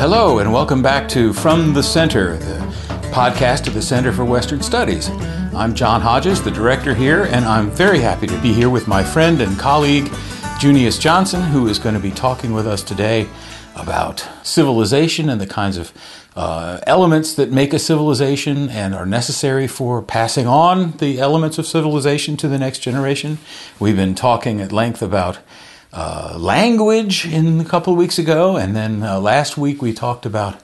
hello, and welcome back to From the Center, the podcast of the Center for Western Studies. I'm John Hodges, the director here, and I'm very happy to be here with my friend and colleague, Junius Johnson, who is going to be talking with us today about civilization and the kinds of uh, elements that make a civilization and are necessary for passing on the elements of civilization to the next generation. We've been talking at length about uh, language in a couple of weeks ago, and then uh, last week we talked about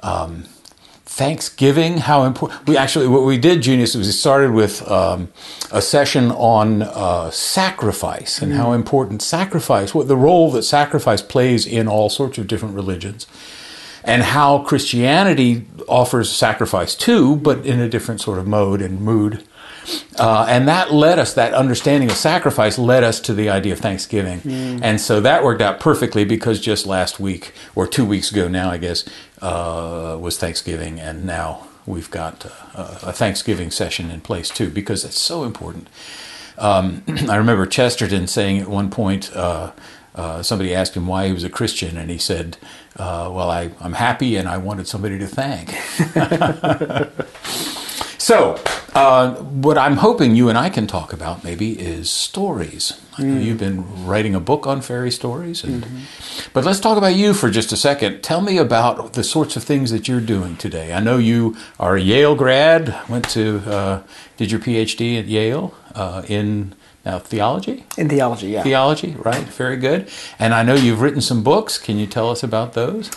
um, Thanksgiving. How important? We actually what we did, Junius, was we started with um, a session on uh, sacrifice and mm. how important sacrifice, what the role that sacrifice plays in all sorts of different religions. And how Christianity offers sacrifice too, but in a different sort of mode and mood. Uh, and that led us, that understanding of sacrifice led us to the idea of Thanksgiving. Mm. And so that worked out perfectly because just last week, or two weeks ago now, I guess, uh, was Thanksgiving. And now we've got uh, a Thanksgiving session in place too because it's so important. Um, I remember Chesterton saying at one point, uh, uh, somebody asked him why he was a Christian, and he said, uh, Well, I, I'm happy and I wanted somebody to thank. So, uh, what I'm hoping you and I can talk about maybe is stories. I know mm. you've been writing a book on fairy stories, and, mm-hmm. but let's talk about you for just a second. Tell me about the sorts of things that you're doing today. I know you are a Yale grad, went to uh, did your PhD at Yale uh, in now theology. In theology, yeah. Theology, right? Very good. And I know you've written some books. Can you tell us about those?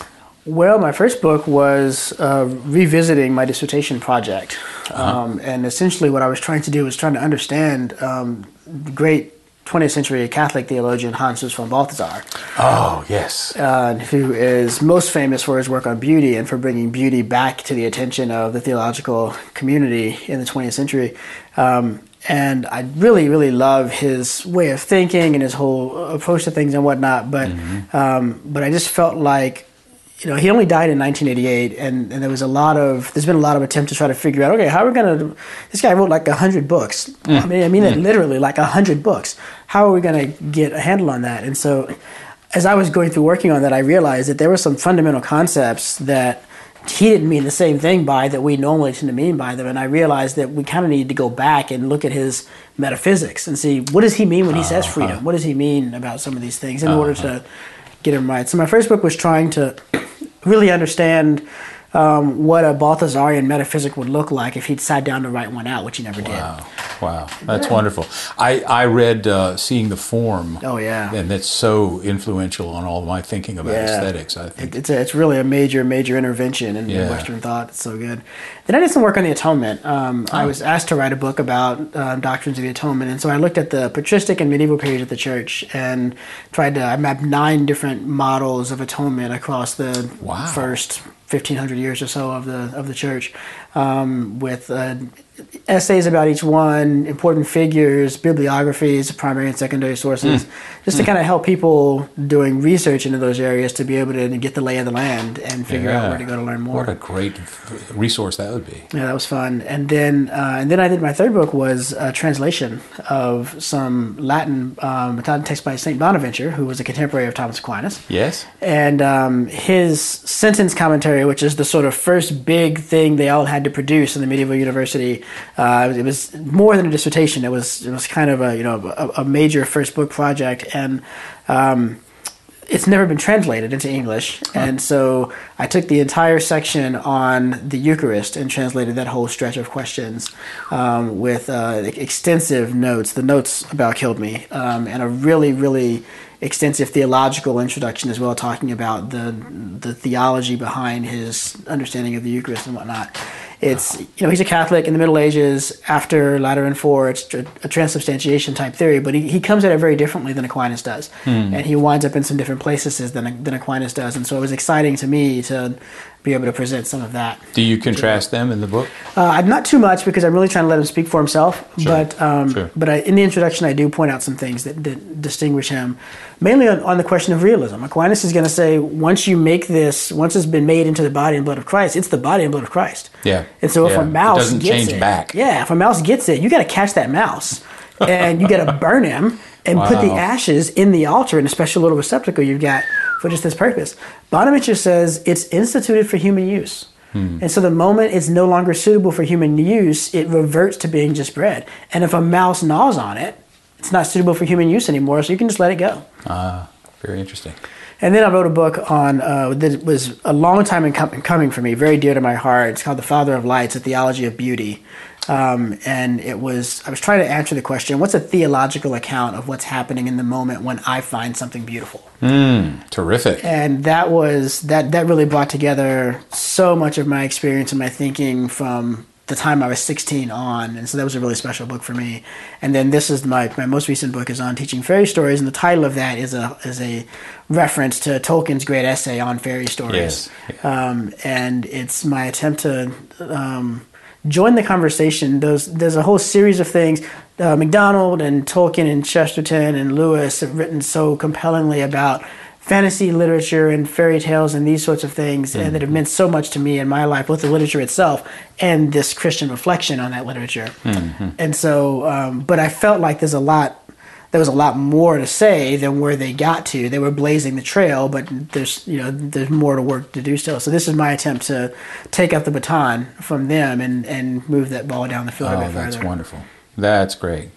Well, my first book was uh, revisiting my dissertation project. Uh-huh. Um, and essentially, what I was trying to do was trying to understand um, great 20th century Catholic theologian Hans von Balthasar. Oh, yes. Uh, who is most famous for his work on beauty and for bringing beauty back to the attention of the theological community in the 20th century. Um, and I really, really love his way of thinking and his whole approach to things and whatnot. But, mm-hmm. um, but I just felt like you know, he only died in 1988, and, and there was a lot of, there's been a lot of attempts to try to figure out, okay, how are we going to, this guy wrote like 100 books. Mm. I mean, I mean mm. it literally, like 100 books. How are we going to get a handle on that? And so, as I was going through working on that, I realized that there were some fundamental concepts that he didn't mean the same thing by that we normally tend to mean by them. And I realized that we kind of need to go back and look at his metaphysics and see what does he mean when he uh-huh. says freedom? What does he mean about some of these things in uh-huh. order to get right. So my first book was trying to really understand um, what a Balthasarian metaphysic would look like if he'd sat down to write one out, which he never wow. did. Wow, that's yeah. wonderful. I, I read uh, Seeing the Form. Oh, yeah. And that's so influential on all my thinking about yeah. aesthetics, I think. It's, a, it's really a major, major intervention in yeah. Western thought. It's so good. Then I did some work on the atonement. Um, oh. I was asked to write a book about uh, doctrines of the atonement. And so I looked at the patristic and medieval periods of the church and tried to, I mapped nine different models of atonement across the wow. first 1500 years or so of the of the church um, with uh, essays about each one, important figures, bibliographies, primary and secondary sources, mm. just to mm. kind of help people doing research into those areas to be able to get the lay of the land and figure yeah. out where to go to learn more. What a great resource that would be. Yeah, that was fun. And then uh, and then I did my third book was a translation of some Latin um, text by Saint Bonaventure, who was a contemporary of Thomas Aquinas. Yes. And um, his sentence commentary, which is the sort of first big thing they all had to produce in the medieval university uh, it was more than a dissertation. It was it was kind of a you know a, a major first book project, and um, it's never been translated into English. Huh. And so I took the entire section on the Eucharist and translated that whole stretch of questions um, with uh, extensive notes. The notes about killed me, um, and a really really extensive theological introduction as well, talking about the the theology behind his understanding of the Eucharist and whatnot. It's you know he's a Catholic in the Middle Ages after Lateran Four. It's a, transubstantiation type theory, but he, he comes at it very differently than Aquinas does, hmm. and he winds up in some different places than than Aquinas does. And so it was exciting to me to be able to present some of that. Do you contrast them in the book? Uh, not too much because I'm really trying to let him speak for himself. Sure. But um, sure. but I, in the introduction, I do point out some things that, that distinguish him, mainly on, on, the question of realism. Aquinas is going to say once you make this, once it's been made into the body and blood of Christ, it's the body and blood of Christ. Yeah. And so if yeah. a mouse it doesn't gets change it, back. yeah, if a mouse gets it, you got to catch that mouse. and you got to burn him and wow. put the ashes in the altar in a special little receptacle you've got for just this purpose. Bonaventure says it's instituted for human use. And so the moment it's no longer suitable for human use, it reverts to being just bread. And if a mouse gnaws on it, it's not suitable for human use anymore, so you can just let it go. Ah, very interesting. And then I wrote a book on uh, that was a long time in com- coming for me, very dear to my heart. It's called The Father of Lights: A Theology of Beauty. Um, and it was I was trying to answer the question: What's a theological account of what's happening in the moment when I find something beautiful? Terrific. and that was that that really brought together so much of my experience and my thinking from the time I was 16 on, and so that was a really special book for me. And then this is my my most recent book is on teaching fairy stories, and the title of that is a is a reference to Tolkien's great essay on fairy stories. Yes. Um, and it's my attempt to um, join the conversation. Those there's a whole series of things. Uh, MacDonald and Tolkien and Chesterton and Lewis have written so compellingly about fantasy literature and fairy tales and these sorts of things, and that have meant so much to me in my life, both the literature itself and this Christian reflection on that literature. And so, um, but I felt like there's a lot. There was a lot more to say than where they got to. They were blazing the trail, but there's you know there's more to work to do still. So this is my attempt to take up the baton from them and and move that ball down the field a Oh, bit that's further. wonderful. That's great.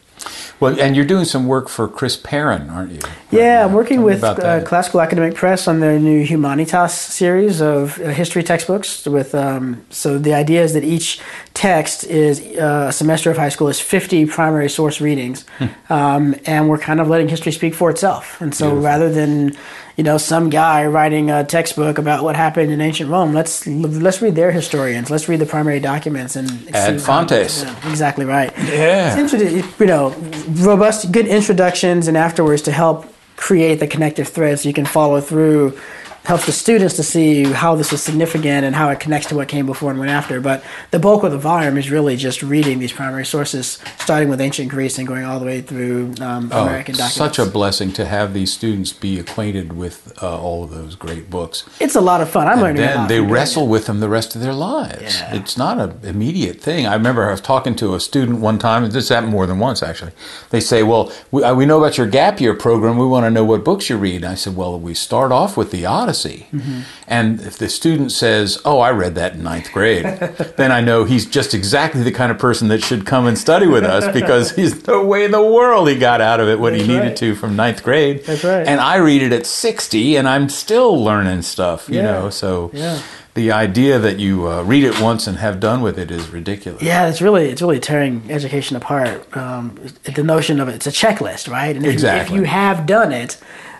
Well, and you're doing some work for Chris Perrin, aren't you? Yeah, I'm working Tell with uh. Classical Academic Press on their new Humanitas series of uh, history textbooks. With um, so the idea is that each text is uh, a semester of high school is 50 primary source readings, Hmm. um, and we're kind of letting history speak for itself. And so Beautiful. rather than you know some guy writing a textbook about what happened in ancient Rome, let's let's read their historians. Let's read the primary documents and Ad fontes. yeah, exactly right Yeah. it's you know, robust, good introductions, and afterwards to help create the connective thread so you can follow through. Helps the students to see how this is significant and how it connects to what came before and went after. But the bulk of the volume is really just reading these primary sources, starting with ancient Greece and going all the way through um, Oh, American documents. such a blessing to have these students be acquainted with uh, all of those great books. it's a lot of fun. I'm And learning then they wrestle with them the rest of their lives. Yeah. It's not an immediate thing. I remember I was talking to a student one time, and this happened more than once actually. They say, Well, we, uh, we know about your gap year program. We want to know what books you read. And I said, Well, we start off with the Odyssey. Mm-hmm. And if the student says, Oh, I read that in ninth grade, then I know he's just exactly the kind of person that should come and study with us because he's the way in the world he got out of it what he That's needed right. to from ninth grade. That's right. And I read it at 60 and I'm still learning stuff, you Yeah. know, so Yeah. the idea that you uh, read it once and have done with it is ridiculous. Yeah, it's really it's really tearing education apart. Um, the notion of it, it's a checklist, right? And if, Exactly. you, if you have done it,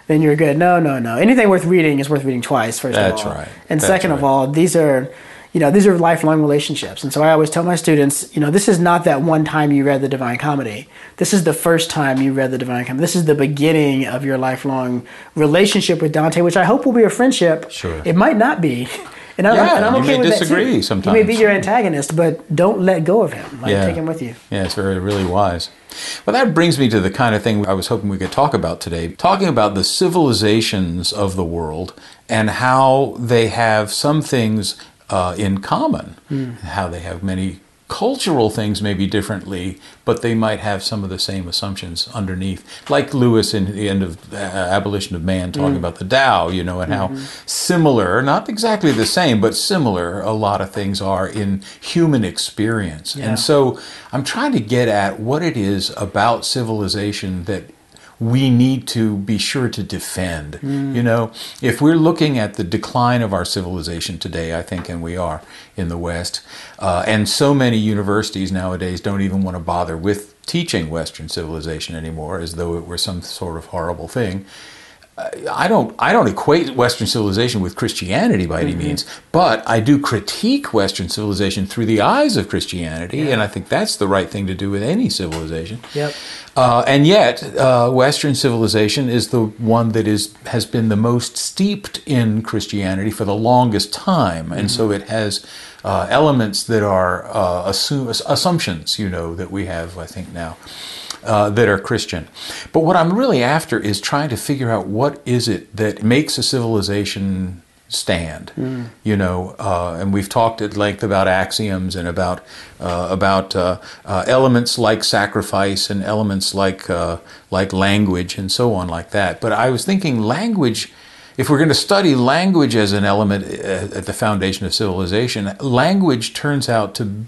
then you're good. No, no, no. Anything worth reading is worth reading twice. First That's of all, right. And That's second of all, these are, you know, these are lifelong relationships. And so I always tell my students, you know, this is not that one time you read the Divine Comedy. This is the first time you read the Divine Comedy. This is the beginning of your lifelong relationship with Dante, which I hope will be a friendship. Sure. It might not be. And I'm, Yeah, and I'm you okay may with disagree that too. sometimes. He may be your antagonist, but don't let go of him. Like, Yeah. take him with you. Yeah, it's very, really wise. Well, that brings me to the kind of thing I was hoping we could talk about today. Talking about the civilizations of the world and how they have some things uh, in common, how they have many cultural things may be differently, but they might have some of the same assumptions underneath. Like Lewis in the end of uh, Abolition of Man talking about the Tao, you know, and how similar, not exactly the same, but similar a lot of things are in human experience. Yeah. And so I'm trying to get at what it is about civilization that we need to be sure to defend. You know, if we're looking at the decline of our civilization today, I think, and we are in the West, uh, and so many universities nowadays don't even want to bother with teaching Western civilization anymore, as though it were some sort of horrible thing. I don't I don't equate Western civilization with Christianity by any means, but I do critique Western civilization through the eyes of Christianity, and I think that's the right thing to do with any civilization. Yep. Uh, and yet, uh, Western civilization is the one that is has been the most steeped in Christianity for the longest time, and so it has uh, elements that are uh, assume, assumptions, you know, that we have, I think now uh, that are Christian. But what I'm really after is trying to figure out what is it that makes a civilization stand. You know, uh, and we've talked at length about axioms and about uh, about uh, uh, elements like sacrifice and elements like uh, like language and so on like that. But I was thinking language if we're going to study language as an element uh, at the foundation of civilization, language turns out to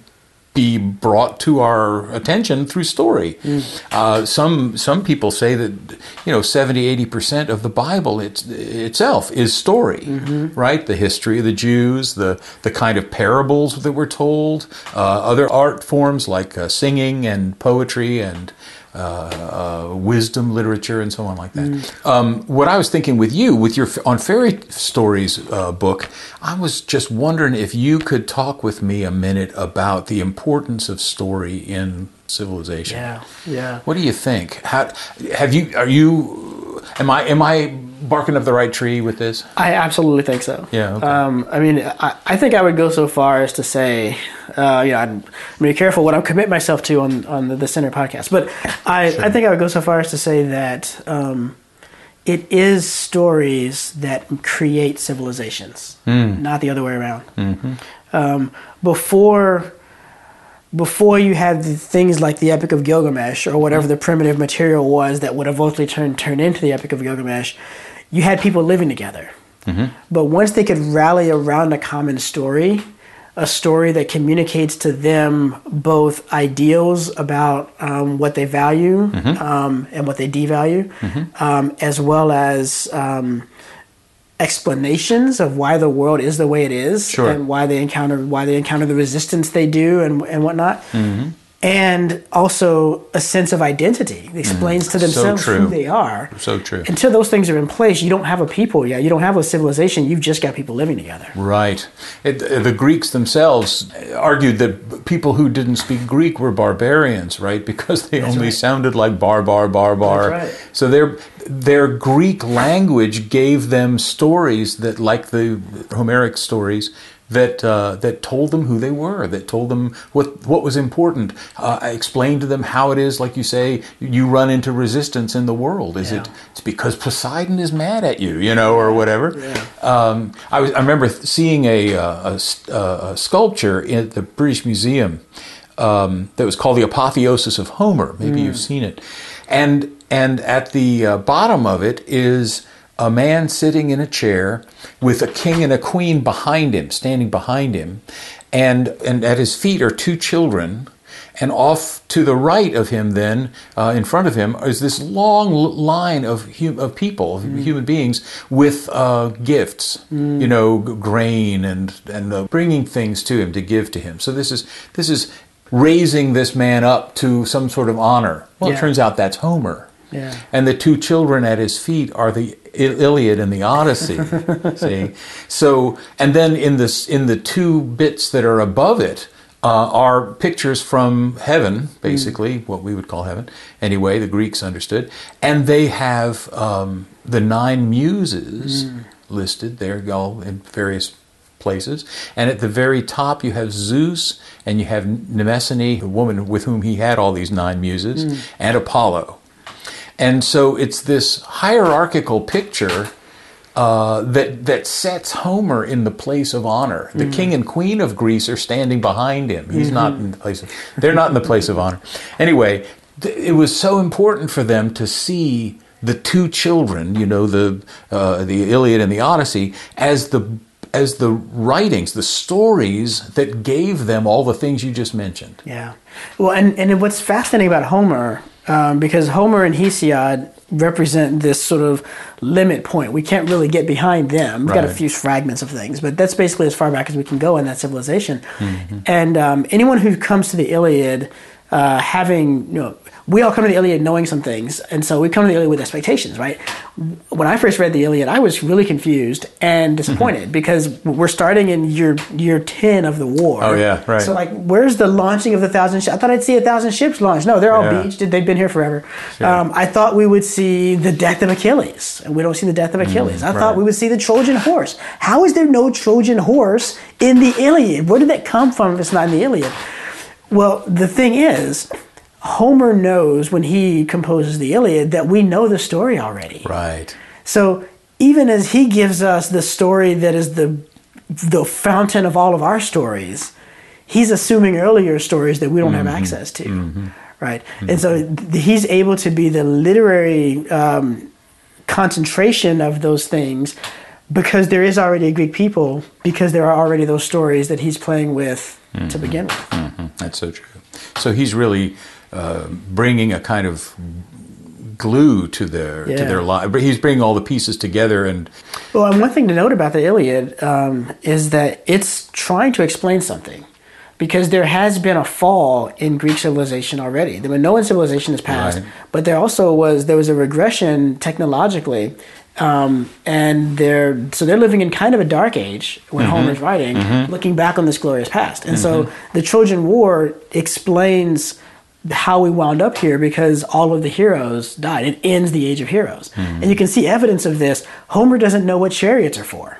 be brought to our attention through story. Mm. Uh, some some people say that you know 70 80 percent of the Bible it's, itself is story, mm-hmm. right? The history of the Jews, the the kind of parables that were told, uh, other art forms like uh, singing and poetry and uh, uh, wisdom literature and so on like that. Mm. Um, what I was thinking with you, with your on fairy stories uh, book, I was just wondering if you could talk with me a minute about the importance of story in civilization. Yeah, yeah. What do you think? How have you? Are you? Am I? Am I? Barking up the right tree with this? I absolutely think so. Yeah. Okay. Um, I mean, I, I, think I would go so far as to say, uh, you know, I'm, I'm be careful what I commit myself to on on the, the Center podcast, but I, sure. I think I would go so far as to say that um, it is stories that create civilizations, mm. not the other way around. Mm-hmm. Um, before before you had things like the Epic of Gilgamesh or whatever the primitive material was that would eventually turn turn into the Epic of Gilgamesh, you had people living together. Mm-hmm. But once they could rally around a common story, a story that communicates to them both ideals about um, what they value mm-hmm. um, and what they devalue, mm-hmm. um, as well as um, explanations of why the world is the way it is sure. and why they encounter why they encounter the resistance they do and and whatnot. Mm-hmm and also a sense of identity. It explains mm, to themselves so who they are. So true. Until those things are in place, you don't have a people yet. You don't have a civilization. You've just got people living together. Right. It, the Greeks themselves argued that people who didn't speak Greek were barbarians, right? Because they That's only right. sounded like bar, bar, bar, bar. That's right. So their their Greek language gave them stories that, like the Homeric stories, that uh, that told them who they were, that told them what what was important. Uh, I explained to them how it is, like you say, you run into resistance in the world. Is yeah. it? It's because Poseidon is mad at you, you know, or whatever. Yeah. Um, I was I remember seeing a, uh, a, a, sculpture at the British Museum um, that was called the Apotheosis of Homer. Maybe mm. you've seen it, and and at the uh, bottom of it is a man sitting in a chair with a king and a queen behind him, standing behind him, and, and at his feet are two children. And off to the right of him, then, uh, in front of him, is this long line of, hum- of people, mm. human beings, with uh, gifts, mm. you know, grain and, and uh, bringing things to him to give to him. So this is, this is raising this man up to some sort of honor. Well, yeah. it turns out that's Homer. Yeah. And the two children at his feet are the Iliad and the Odyssey. see, so and then in this in the two bits that are above it uh, are pictures from heaven, basically mm. what we would call heaven. Anyway, the Greeks understood, and they have um, the nine muses mm. listed. They're all in various places. And at the very top, you have Zeus and you have Mnemosyne, the woman with whom he had all these nine muses, mm. and Apollo. And so it's this hierarchical picture uh, that that sets Homer in the place of honor. The mm-hmm. king and queen of Greece are standing behind him. He's mm-hmm. not in the place. Of, they're not in the place of honor. Anyway, th- it was so important for them to see the two children, you know, the uh, the Iliad and the Odyssey, as the as the writings, the stories that gave them all the things you just mentioned. Yeah. Well, and, and what's fascinating about Homer um, because Homer and Hesiod represent this sort of limit point. We can't really get behind them. We've right. got a few fragments of things, but that's basically as far back as we can go in that civilization. Mm-hmm. And um, anyone who comes to the Iliad uh, having you know we all come to the Iliad knowing some things, and so we come to the Iliad with expectations, right? When I first read the Iliad, I was really confused and disappointed mm-hmm. because we're starting in year year ten of the war. Oh yeah, right. So like, where's the launching of the thousand? ships? I thought I'd see a thousand ships launch. No, they're all yeah. beached. They've been here forever. Sure. Um, I thought we would see the death of Achilles, and we don't see the death of mm-hmm. Achilles. Mm, I right. thought we would see the Trojan horse. How is there no Trojan horse in the Iliad? Where did that come from? If it's not in the Iliad. Well, the thing is Homer knows when he composes the Iliad that we know the story already. Right. So even as he gives us the story that is the the fountain of all of our stories, he's assuming earlier stories that we don't mm-hmm. have access to. Mm-hmm. Right. Mm-hmm. And so he's able to be the literary um, concentration of those things because there is already a Greek people, because there are already those stories that he's playing with to begin with. Mm-hmm. That's so true. So he's really uh, bringing a kind of glue to their to Yeah. their life. He's bringing all the pieces together, and Well, and one thing to note about the Iliad um, is that it's trying to explain something. Because there has been a fall in Greek civilization already. The Minoan civilization has passed, Right. but there also was there was a regression technologically, um, and they're so they're living in kind of a dark age when Homer's writing, looking back on this glorious past. And so the Trojan War explains how we wound up here because all of the heroes died. It ends the age of heroes. And you can see evidence of this. Homer doesn't know what chariots are for.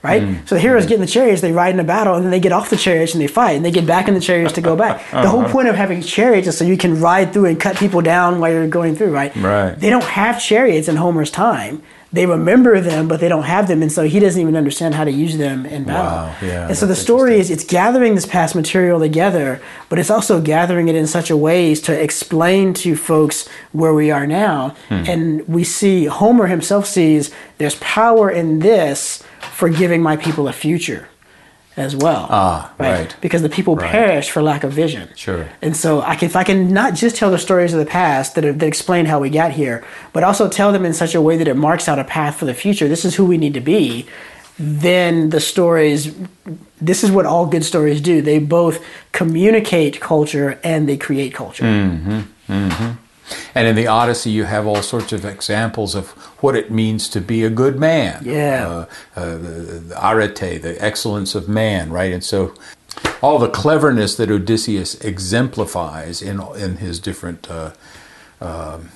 Right? Mm. So the heroes mm. get in the chariots, they ride in a battle, and then they get off the chariots and they fight, and they get back in the chariots to go back. The whole uh-huh. point of having chariots is so you can ride through and cut people down while you're going through, right? Right. They don't have chariots in Homer's time. They remember them, but they don't have them, and so he doesn't even understand how to use them in battle. Wow, yeah, and so the story is it's gathering this past material together, but it's also gathering it in such a ways to explain to folks where we are now. Hmm. And we see Homer himself sees there's power in this for giving my people a future as well. Ah, right. Because the people Right. perish for lack of vision. Sure. And so I can, if I can not just tell the stories of the past that, that explain how we got here, but also tell them in such a way that it marks out a path for the future. This is who we need to be. Then the stories, this is what all good stories do. They both communicate culture and they create culture. And in the Odyssey, you have all sorts of examples of what it means to be a good man. Yeah. uh, uh, the, the arete, the excellence of man, right? And so, all the cleverness that Odysseus exemplifies in in his different uh, um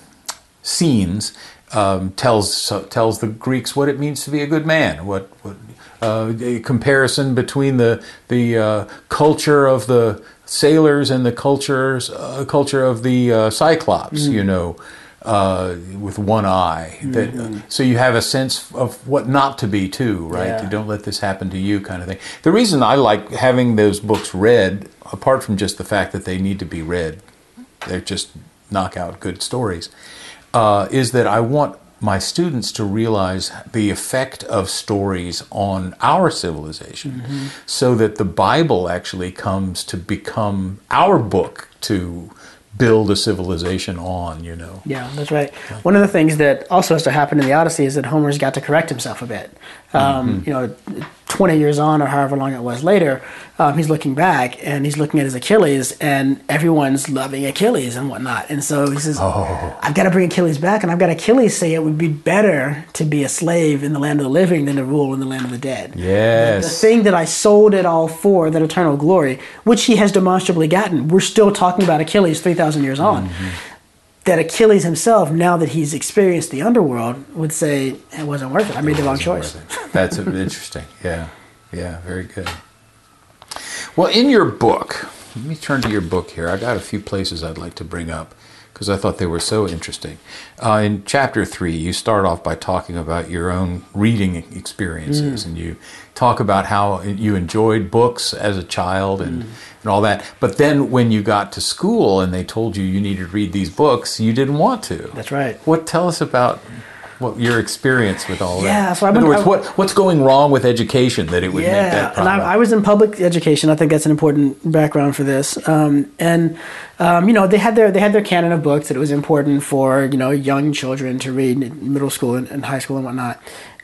scenes um, tells so, tells the Greeks what it means to be a good man. What what uh, a comparison between the the uh, culture of the sailors and the cultures uh, culture of the uh, Cyclops. You know. Uh, with one eye, that so you have a sense of what not to be too, right? Yeah. Don't let this happen to you, kind of thing. The reason I like having those books read, apart from just the fact that they need to be read, they're just knockout good stories, uh, is that I want my students to realize the effect of stories on our civilization so that the Bible actually comes to become our book to build a civilization on, you know. Yeah, that's right. One of the things that also has to happen in the Odyssey is that Homer's got to correct himself a bit. Um, You know, 20 years on, or however long it was later, um, he's looking back and he's looking at his Achilles, and everyone's loving Achilles and whatnot. And so he says, I've got to bring Achilles back, and I've got Achilles say it would be better to be a slave in the land of the living than to rule in the land of the dead. Yes. The thing that I sold it all for, that eternal glory, which he has demonstrably gotten. We're still talking about Achilles 3,000 years on. That Achilles himself, now that he's experienced the underworld, would say, it wasn't worth it. I made the wrong choice. That's interesting. Yeah, yeah, very good. Well, in your book, let me turn to your book here. I got a few places I'd like to bring up because I thought they were so interesting. Uh, in chapter three, you start off by talking about your own reading experiences, and you talk about how you enjoyed books as a child and, and all that. But then when you got to school and they told you you needed to read these books, you didn't want to. That's right. What tell us about what your experience with all Yeah, that? Yeah, so I in other words, what what's going wrong with education that it would make Yeah, that and problem? I, I was in public education. I think that's an important background for this. Um, and um, you know, they had their they had their canon of books that it was important for you know young children to read in middle school and, and high school and whatnot.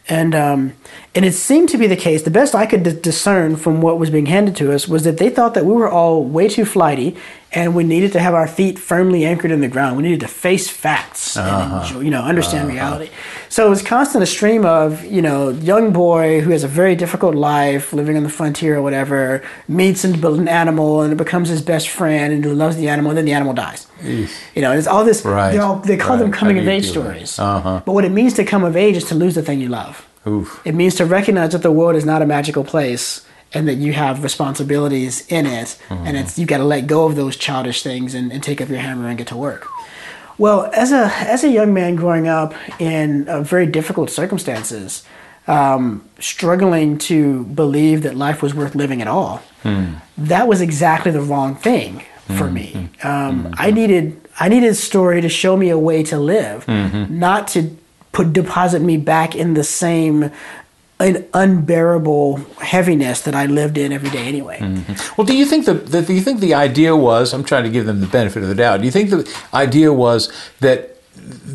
And um, and it seemed to be the case. The best I could d- discern from what was being handed to us was that they thought that we were all way too flighty, and we needed to have our feet firmly anchored in the ground. We needed to face facts and enjoy, you know understand reality. So it was constant a stream of you know young boy who has a very difficult life, living on the frontier or whatever, meets and builds an animal and it becomes his best friend and he loves the animal, and then the animal dies. You know, it's all this. Right, all, they call them right. How coming of age feel about it? stories. Uh-huh. But what it means to come of age is to lose the thing you love. Oof. It means to recognize that the world is not a magical place and that you have responsibilities in it, and it's you got to let go of those childish things and, and take up your hammer and get to work. Well, as a as a young man growing up in uh, very difficult circumstances, um, struggling to believe that life was worth living at all, that was exactly the wrong thing for me. Um, I needed I needed a story to show me a way to live, not to put deposit me back in the same an unbearable heaviness that I lived in every day anyway. Well, do you think the, the do you think the idea was? I'm trying to give them the benefit of the doubt. Do you think the idea was that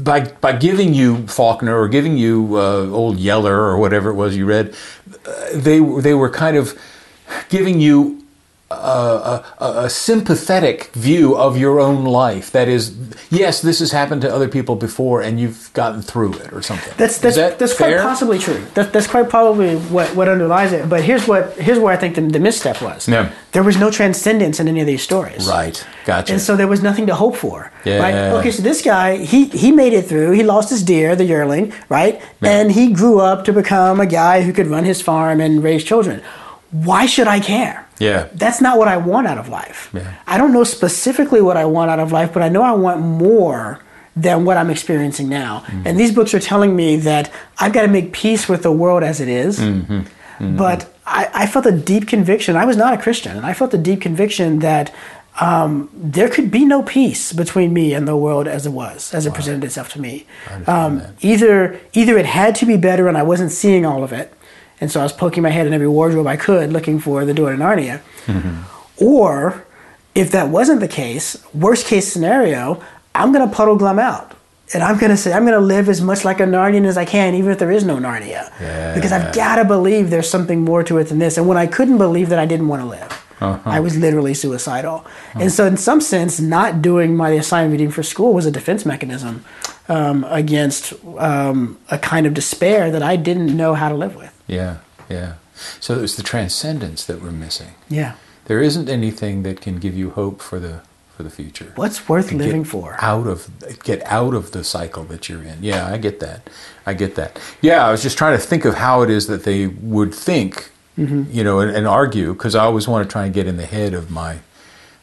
by by giving you Faulkner or giving you uh, old Yeller or whatever it was you read, uh, they they were kind of giving you a, a, a, sympathetic view of your own life. That is, yes, this has happened to other people before, and you've gotten through it, or something. That's that's, that that's quite possibly true. That, that's quite probably what, what underlies it. But here's what here's where I think the, the misstep was. Yeah. There was no transcendence in any of these stories. Right. Gotcha. And so there was nothing to hope for. Yeah. Right. Okay. So this guy, he he made it through. He lost his deer, the yearling, right? Yeah. And he grew up to become a guy who could run his farm and raise children. Why should I care? Yeah. That's not what I want out of life. Yeah. I don't know specifically what I want out of life, but I know I want more than what I'm experiencing now. Mm-hmm. And these books are telling me that I've got to make peace with the world as it is. Mm-hmm. But I, I felt a deep conviction. I was not a Christian, and I felt a deep conviction that um, there could be no peace between me and the world as it was, as it presented itself to me. Um, either either it had to be better, and I wasn't seeing all of it, and so I was poking my head in every wardrobe I could, looking for the door to Narnia. Or if that wasn't the case, worst case scenario, I'm going to Puddleglum out. And I'm going to say, I'm going to live as much like a Narnian as I can, even if there is no Narnia. Yeah. Because I've got to believe there's something more to it than this. And when I couldn't believe that, I didn't want to live. I was literally suicidal. And so, in some sense, not doing my assigned reading for school was a defense mechanism um, against um, a kind of despair that I didn't know how to live with. Yeah, yeah. So it was the transcendence that we're missing. Yeah. There isn't anything that can give you hope for the for the future. What's worth living for? Out of get out of the cycle that you're in. Yeah, I get that. I get that. Yeah, I was just trying to think of how it is that they would think, Mm-hmm. you know, and, and argue because I always want to try and get in the head of my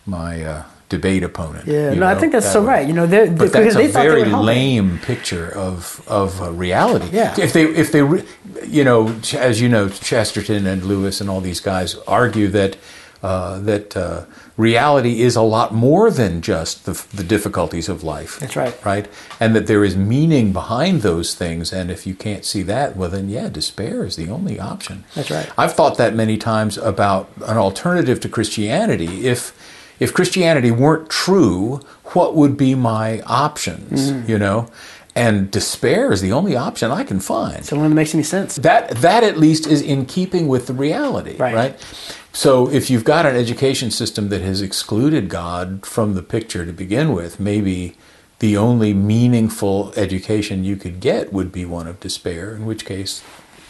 my uh, debate opponent. Yeah, no, I think that's that so way. right. You know, they're, But because that's a very lame picture of of uh, reality. Yeah. If they if they re- you know Ch- as you know Chesterton and Lewis and all these guys argue that uh, that uh, reality is a lot more than just the, the difficulties of life. That's right. Right, and that there is meaning behind those things. And if you can't see that, well, then yeah, despair is the only option. That's right. I've thought that many times about an alternative to Christianity. If if Christianity weren't true, what would be my options? Mm-hmm. You know, and despair is the only option I can find. It's the one that makes any sense. That that at least is in keeping with the reality, Right. right? So if you've got an education system that has excluded God from the picture to begin with, maybe the only meaningful education you could get would be one of despair, in which case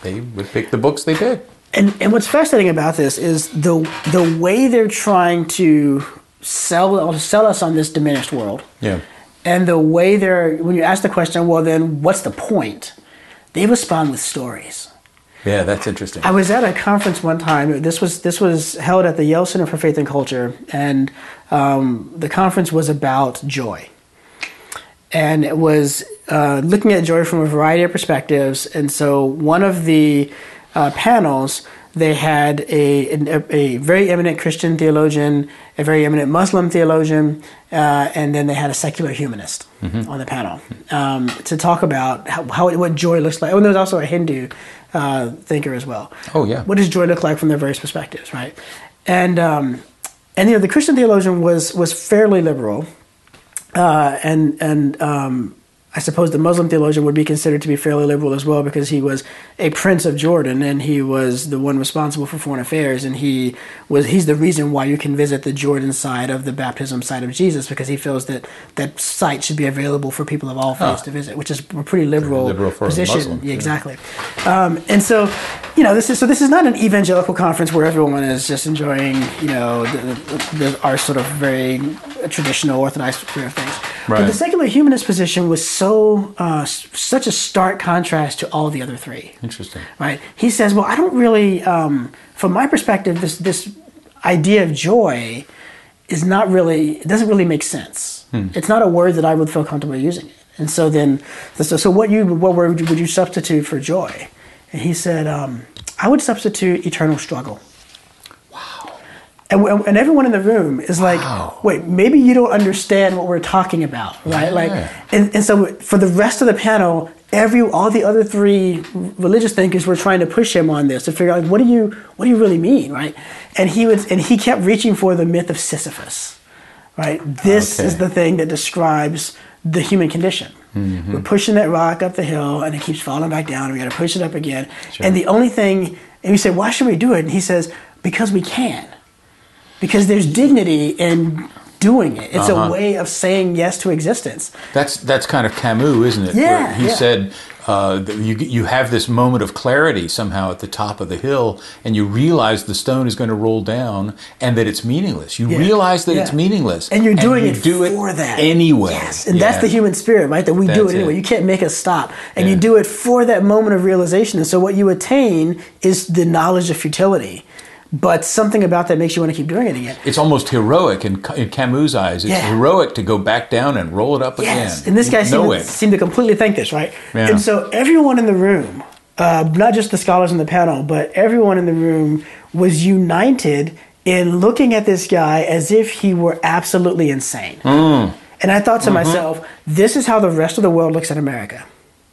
they would pick the books they pick. And and what's fascinating about this is the the way they're trying to sell sell us on this diminished world, Yeah. and the way they're when you ask the question, well, then what's the point? They respond with stories. Yeah, that's interesting. I was at a conference one time. This was this was held at the Yale Center for Faith and Culture, and um, the conference was about joy, and it was uh, looking at joy from a variety of perspectives. And so, one of the uh, panels they had a, a a very eminent Christian theologian, a very eminent Muslim theologian, uh, and then they had a secular humanist on the panel um, to talk about how, how what joy looks like. Oh, and there was also a Hindu uh, thinker as well. Oh, yeah. What does joy look like from their various perspectives, right? And um, and you know the Christian theologian was was fairly liberal, uh, and and um, I suppose the Muslim theologian would be considered to be fairly liberal as well because he was a prince of Jordan and he was the one responsible for foreign affairs and he was he's the reason why you can visit the Jordan side of the baptism site of Jesus because he feels that that site should be available for people of all faiths to visit, which is a pretty liberal, liberal position. Muslim, yeah, yeah. exactly. Um, and so, you know, this is so this is not an evangelical conference where everyone is just enjoying, you know, the, the, the, our sort of very traditional Orthodox view of things. But the secular humanist position was so uh, such a stark contrast to all the other three. Interesting. Right? He says, "Well, I don't really, um, from my perspective, this this idea of joy is not really it doesn't really make sense. It's not a word that I would feel comfortable using it. And so then, so, so what you what word would you, would you substitute for joy? And he said, um, I would substitute eternal struggle. And, and everyone in the room is like, Wow. wait, maybe you don't understand what we're talking about, right? Like, and, and so for the rest of the panel, every all the other three religious thinkers were trying to push him on this to figure out like, what do you what do you really mean, right? And he was and he kept reaching for the myth of Sisyphus, right? This Okay. is the thing that describes the human condition. Mm-hmm. We're pushing that rock up the hill and it keeps falling back down. And we got to push it up again. Sure. And the only thing, and we say, why should we do it? And he says, because we can. Because there's dignity in doing it. It's Uh-huh. a way of saying yes to existence. That's that's kind of Camus, isn't it? Yeah, Where he yeah. said uh, you you have this moment of clarity somehow at the top of the hill, and you realize the stone is going to roll down, and that it's meaningless. You Yeah, realize that yeah. it's meaningless, And you're doing you it do for that. anyway. Yes, and that's the human spirit, right? That we do it anyway. it. You can't make us stop. And you do it for that moment of realization. And so what you attain is the knowledge of futility. But something about that makes you want to keep doing it again. It's almost heroic in, in Camus' eyes. It's Yeah. heroic to go back down and roll it up Yes. again. And this guy seemed to, seemed to completely think this, right? Yeah. And so everyone in the room, uh, not just the scholars in the panel, but everyone in the room was united in looking at this guy as if he were absolutely insane. Mm. And I thought to Mm-hmm. myself, this is how the rest of the world looks at America.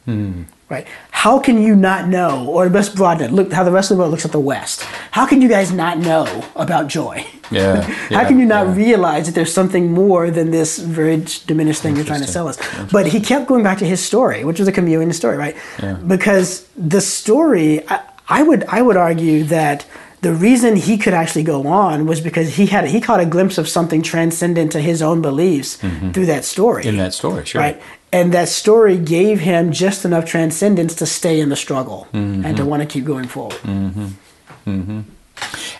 Hmm. Right? How can you not know, or let's broaden it, look how the rest of the world looks at the West. How can you guys not know about joy? Yeah, How yeah, can you not yeah. realize that there's something more than this very diminished thing you're trying to sell us? But he kept going back to his story, which was a communion story, right? Yeah. Because the story, I, I would I would argue that the reason he could actually go on was because he had he caught a glimpse of something transcendent to his own beliefs through that story. Mm-hmm. in that story, sure. Right. And that story gave him just enough transcendence to stay in the struggle Mm-hmm. and to want to keep going forward.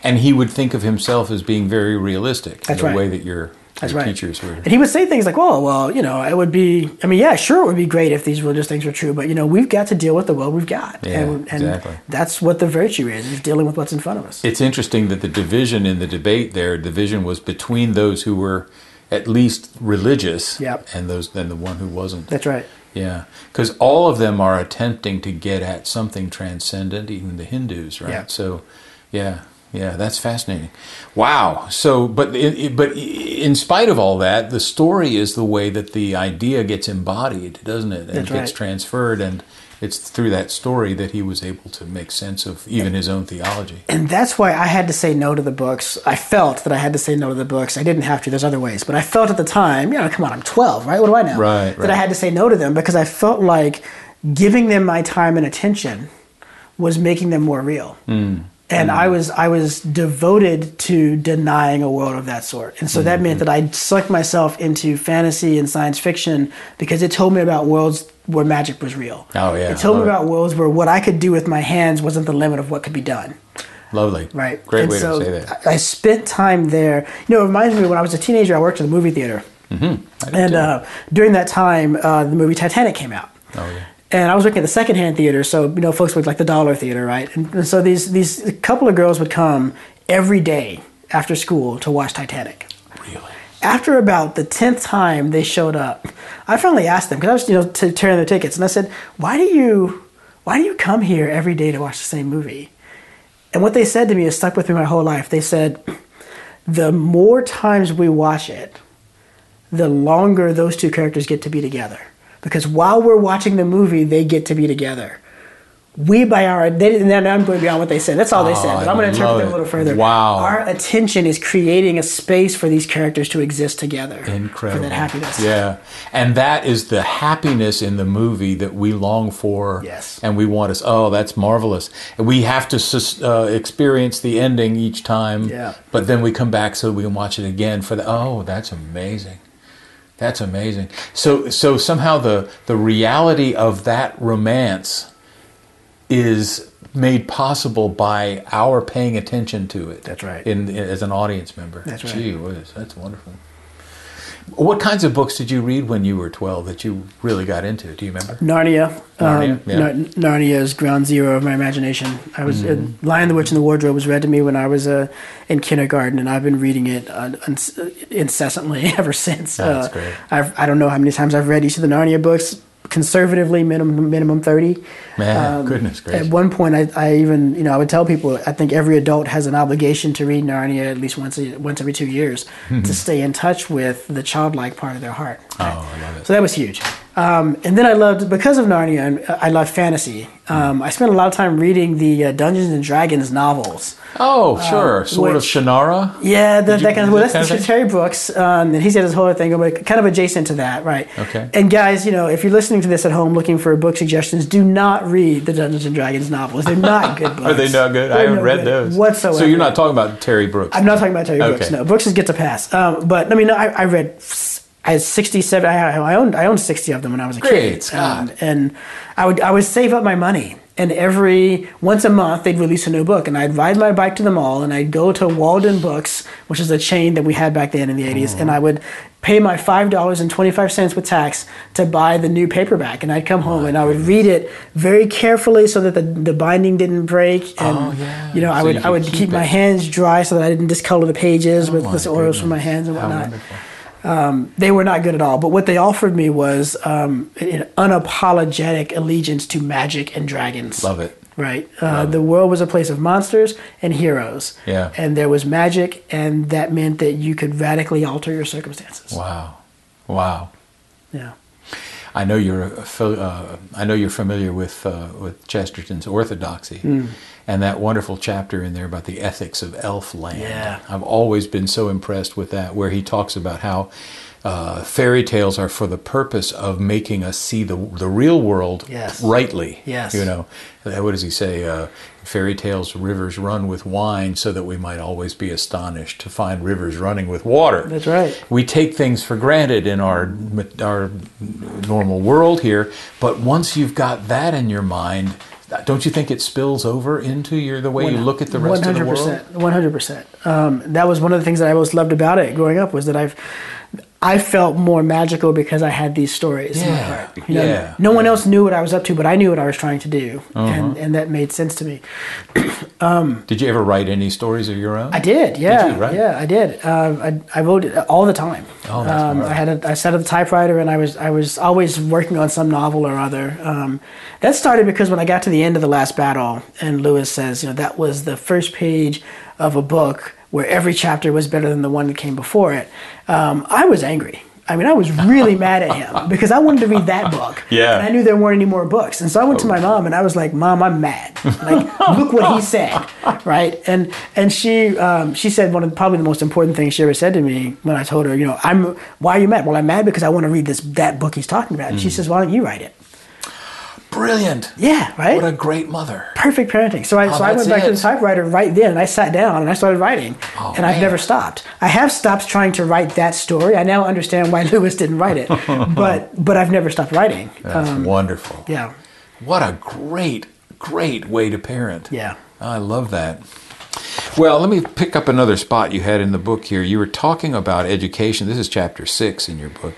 And he would think of himself as being very realistic That's in the right. way that your, right. teachers were. And he would say things like, "Well, well, you know, it would be. I mean, yeah, sure, it would be great if these religious things were true, but you know, we've got to deal with the world we've got, Yeah, and, and exactly. that's what the virtue is: is dealing with what's in front of us. It's interesting that the division in the debate there, division was between those who were at least religious Yep. and those and the one who wasn't. That's right. Yeah, because all of them are attempting to get at something transcendent, even the Hindus, right? Yeah. So, yeah, yeah, that's fascinating. Wow. So, but it- but in spite of all that, the story is the way that the idea gets embodied, doesn't it? And That's it gets right. transferred, and it's through that story that he was able to make sense of even his own theology. And that's why I had to say no to the books. I felt that I had to say no to the books. I didn't have to. There's other ways, but I felt at the time, you know, come on, I'm 12, right? What do I know? Right, That right. I had to say no to them because I felt like giving them my time and attention was making them more real. Hmm. And I was I was devoted to denying a world of that sort, and so Mm-hmm. that meant that I sucked myself into fantasy and science fiction because it told me about worlds where magic was real. Oh, yeah. it told me about worlds where what I could do with my hands wasn't the limit of what could be done. Lovely. Right. Great and way so to say that. I spent time there. You know, it reminds me when I was a teenager, I worked at the movie theater. Did And uh, during that time, uh, the movie Titanic came out. oh yeah. And I was working at the secondhand theater, so you know, folks would like the dollar theater, right? And, and so these these a couple of girls would come every day after school to watch Titanic. Really. After about the tenth time they showed up, I finally asked them because I was you know t- tearing their tickets, and I said, "Why do you why do you come here every day to watch the same movie?" And what they said to me has stuck with me my whole life. They said, "The more times we watch it, the longer those two characters get to be together. Because while we're watching the movie, they get to be together. We, by our, they, and I'm going beyond what they said. That's all they Oh, said. But I'm going to interpret it a little further. Wow. Our attention is creating a space for these characters to exist together. Incredible. For that happiness. Yeah. And that is the happiness in the movie that we long for. Yes. And we want us. oh, that's marvelous. And we have to uh, experience the ending each time. Yeah. But then we come back so we can watch it again for the, oh, that's amazing. That's amazing. So, so somehow the, the reality of that romance is made possible by our paying attention to it. That's right. In, as an audience member. That's right. Gee whiz, that's wonderful. What kinds of books did you read when you were 12 that you really got into? Do you remember? Narnia. Narnia, um, yeah. Mm-hmm. Narnia is ground zero of my imagination. I was uh, Lion, the Witch, and the Wardrobe was read to me when I was uh, in kindergarten, and I've been reading it uh, incessantly ever since. That's uh, great. I've, I don't know how many times I've read each of the Narnia books. Conservatively, minimum minimum thirty. Man, um, goodness gracious. At one point, I, I even you know I would tell people I think every adult has an obligation to read Narnia at least once a, once every two years to stay in touch with the childlike part of their heart. Oh, I love it. So that was huge. Um, and then I loved because of Narnia. I love fantasy. Um, I spent a lot of time reading the uh, Dungeons and Dragons novels. Oh, sure. sort of which- Shannara. Yeah, the, that kind of that well, that's kind of the? Terry Brooks, um, and he's got his whole thing, but kind of adjacent to that, right? Okay. And guys, you know, if you're listening to this at home looking for book suggestions, do not read the Dungeons and Dragons novels. They're not good books. Are they not good? I They're haven't no read those whatsoever. So you're not talking about Terry Brooks. I'm not talking about Terry Brooks. Okay. No, Brooks gets a pass. Um, but I mean, I, I read. I had 67. I, I owned. I owned 60 of them when I was a Great kid. Scott. Um, and I would. I would save up my money. And every once a month they'd release a new book, and I'd ride my bike to the mall, and I'd go to Waldenbooks, which is a chain that we had back then in the 80s, and I would pay my five dollars and twenty five cents with tax to buy the new paperback, and I'd come home and I would read it very carefully so that the, the binding didn't break, and Oh, yeah. you know I would I would keep keep my hands dry so that I didn't discolor the pages with the oils from my hands and whatnot. Wonderful. They were not good at all, but what they offered me was um, an unapologetic allegiance to magic and dragons. Love it. Right. Uh, the world was a place of monsters and heroes. Yeah. And there was magic, and that meant that you could radically alter your circumstances. Wow. Wow. Yeah. I know you're uh, I know you're familiar with uh, with Chesterton's orthodoxy, Hmm. And that wonderful chapter in there about the ethics of elf land. Yeah. I've always been so impressed with that, where he talks about how uh, fairy tales are for the purpose of making us see the the real world Yes. rightly. Yes. you know, Uh, what does he say? Uh, fairy tales, rivers run with wine, so that we might always be astonished to find rivers running with water That's right. we take things for granted in our our normal world here, but once you've got that in your mind, don't you think it spills over into your the way you look at the rest of the world? One hundred percent. Um, That was one of the things that I most loved about it growing up was that I've I felt more magical because I had these stories in my heart. You know, yeah, no one. Uh-huh. else knew what I was up to, but I knew what I was trying to do, and and that made sense to me. Did you ever write any stories of your own? I did, yeah, you, right? yeah, I did. Um, I, I wrote it all the time. Oh, that's um, right. I had a, I sat at the typewriter, and I was I was always working on some novel or other. Um, that started because when I got to the end of the last battle, and Lewis says, you know, that was the first page of a book where every chapter was better than the one that came before it. Um, I was angry. I mean, I was really mad at him because I wanted to read that book. Yeah. And I knew there weren't any more books. And so I went to my mom and I was like, Mom, I'm mad. Like, look what he said. Right. And and she um, she said one of probably the most important things she ever said to me when I told her, you know, I'm why are you mad? Well, I'm mad because I want to read this that book he's talking about. And she says, Why don't you write it? Brilliant! Yeah, right? What a great mother. Perfect parenting. So I, Oh, so I went back to the typewriter right then and I sat down and I started writing. Oh, and I've never stopped. I have stopped trying to write that story. I now understand why Lewis didn't write it. but but I've never stopped writing. That's Um, wonderful. yeah. What a great, great way to parent. Yeah. I love that. Well, let me pick up another spot you had in the book here. You were talking about education. This is chapter six in your book.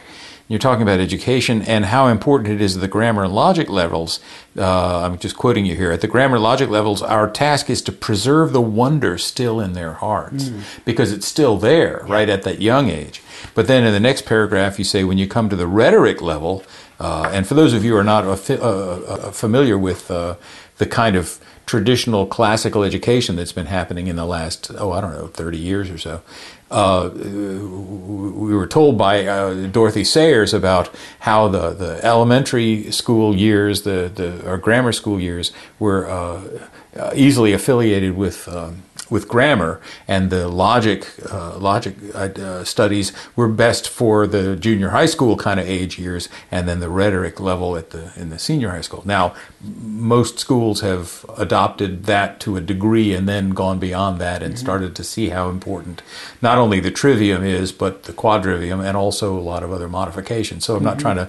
You're talking about education and how important it is at the grammar and logic levels. Uh, I'm just quoting you here. At the grammar and logic levels, our task is to preserve the wonder still in their hearts because it's still there, right at that young age. But then in the next paragraph, you say when you come to the rhetoric level, uh, and for those of you who are not affi- uh, uh, familiar with uh, the kind of traditional classical education that's been happening in the last, oh, I don't know, 30 years or so. Uh, we were told by uh, Dorothy Sayers about how the, the elementary school years, the, the or grammar school years, were uh, uh, easily affiliated with um, with grammar, and the logic uh, logic uh, studies were best for the junior high school kind of age years, and then the rhetoric level at the in the senior high school. Now, most schools have adopted that to a degree, and then gone beyond that and started to see how important not only the trivium is, but the quadrivium, and also a lot of other modifications. So I'm not trying to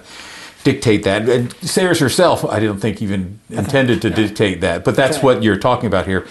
dictate that. And Sayers herself, I don't think even intended to dictate that, but that's what you're talking about here.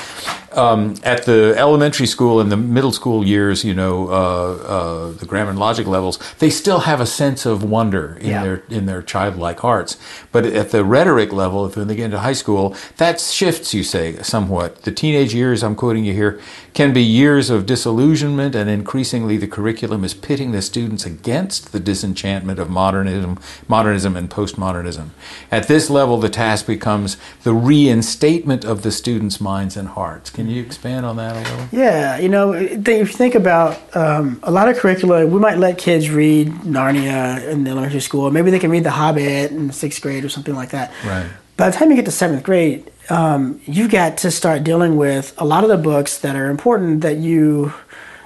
Um, at the elementary school and the middle school years, you know, uh, uh, the grammar and logic levels, they still have a sense of wonder in Yeah. their in their childlike hearts. But at the rhetoric level, when they get into high school, that shifts, you say, somewhat. The teenage years, I'm quoting you here, can be years of disillusionment, and increasingly the curriculum is pitting the students against the disenchantment of modernism, modernism and postmodernism. At this level, the task becomes the reinstatement of the students' minds and hearts. Can Can you expand on that a little? Yeah, you know, if you think about um, a lot of curricula, we might let kids read Narnia in the elementary school. Maybe they can read The Hobbit in sixth grade or something like that. Right. By the time you get to seventh grade, um, you've got to start dealing with a lot of the books that are important that you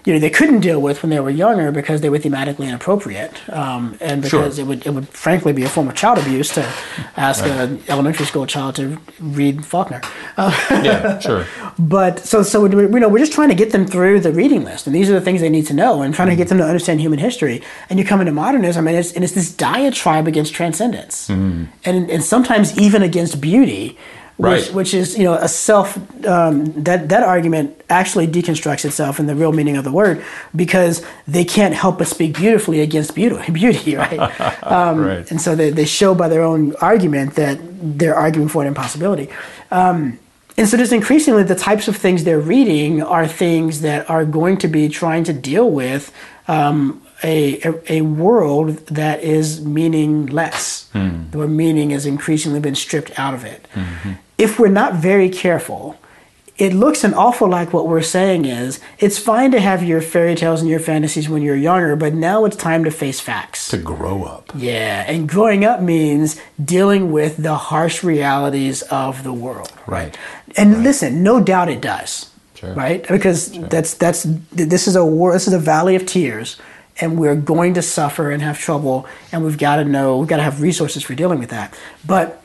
you know they couldn't deal with when they were younger because they were thematically inappropriate, um, and because Sure. it would it would frankly be a form of child abuse to ask Right. an elementary school child to read Faulkner. Uh, Yeah, sure. but so so we, you know we're just trying to get them through the reading list, and these are the things they need to know, and trying to get them to understand human history. And you come into modernism, and it's and it's this diatribe against transcendence, and and sometimes even against beauty. Which, Right. which is you know a self um, that that argument actually deconstructs itself in the real meaning of the word because they can't help but speak beautifully against beauty beauty right um, Right. and so they, they show by their own argument that they're arguing for an impossibility um, and so just increasingly the types of things they're reading are things that are going to be trying to deal with um, a, a, a world that is meaningless, where meaning has increasingly been stripped out of it. If we're not very careful, it looks an awful like what we're saying is it's fine to have your fairy tales and your fantasies when you're younger, but now it's time to face facts. To grow up. Yeah, and growing up means dealing with the harsh realities of the world. Right. And listen, no doubt it does. Sure. Right? Because that's that's this is a war this is a valley of tears and we're going to suffer and have trouble and we've got to know we've got to have resources for dealing with that. But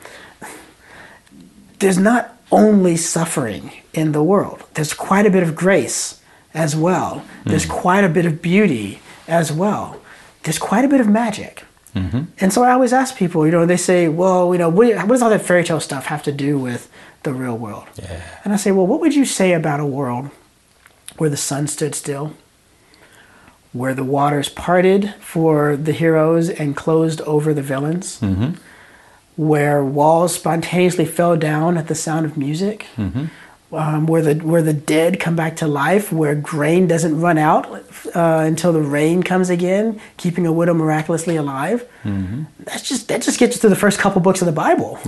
there's not only suffering in the world. There's quite a bit of grace as well. There's hmm. quite a bit of beauty as well. There's quite a bit of magic. Mm-hmm. And so I always ask people, you know, they say, well, you know, what, what does all that fairy tale stuff have to do with the real world? Yeah. And I say, well, what would you say about a world where the sun stood still, where the waters parted for the heroes and closed over the villains, mm-hmm. Where walls spontaneously fell down at the sound of music, um, where the where the dead come back to life, where grain doesn't run out uh, until the rain comes again, keeping a widow miraculously alive. That's just that just gets you through the first couple books of the Bible,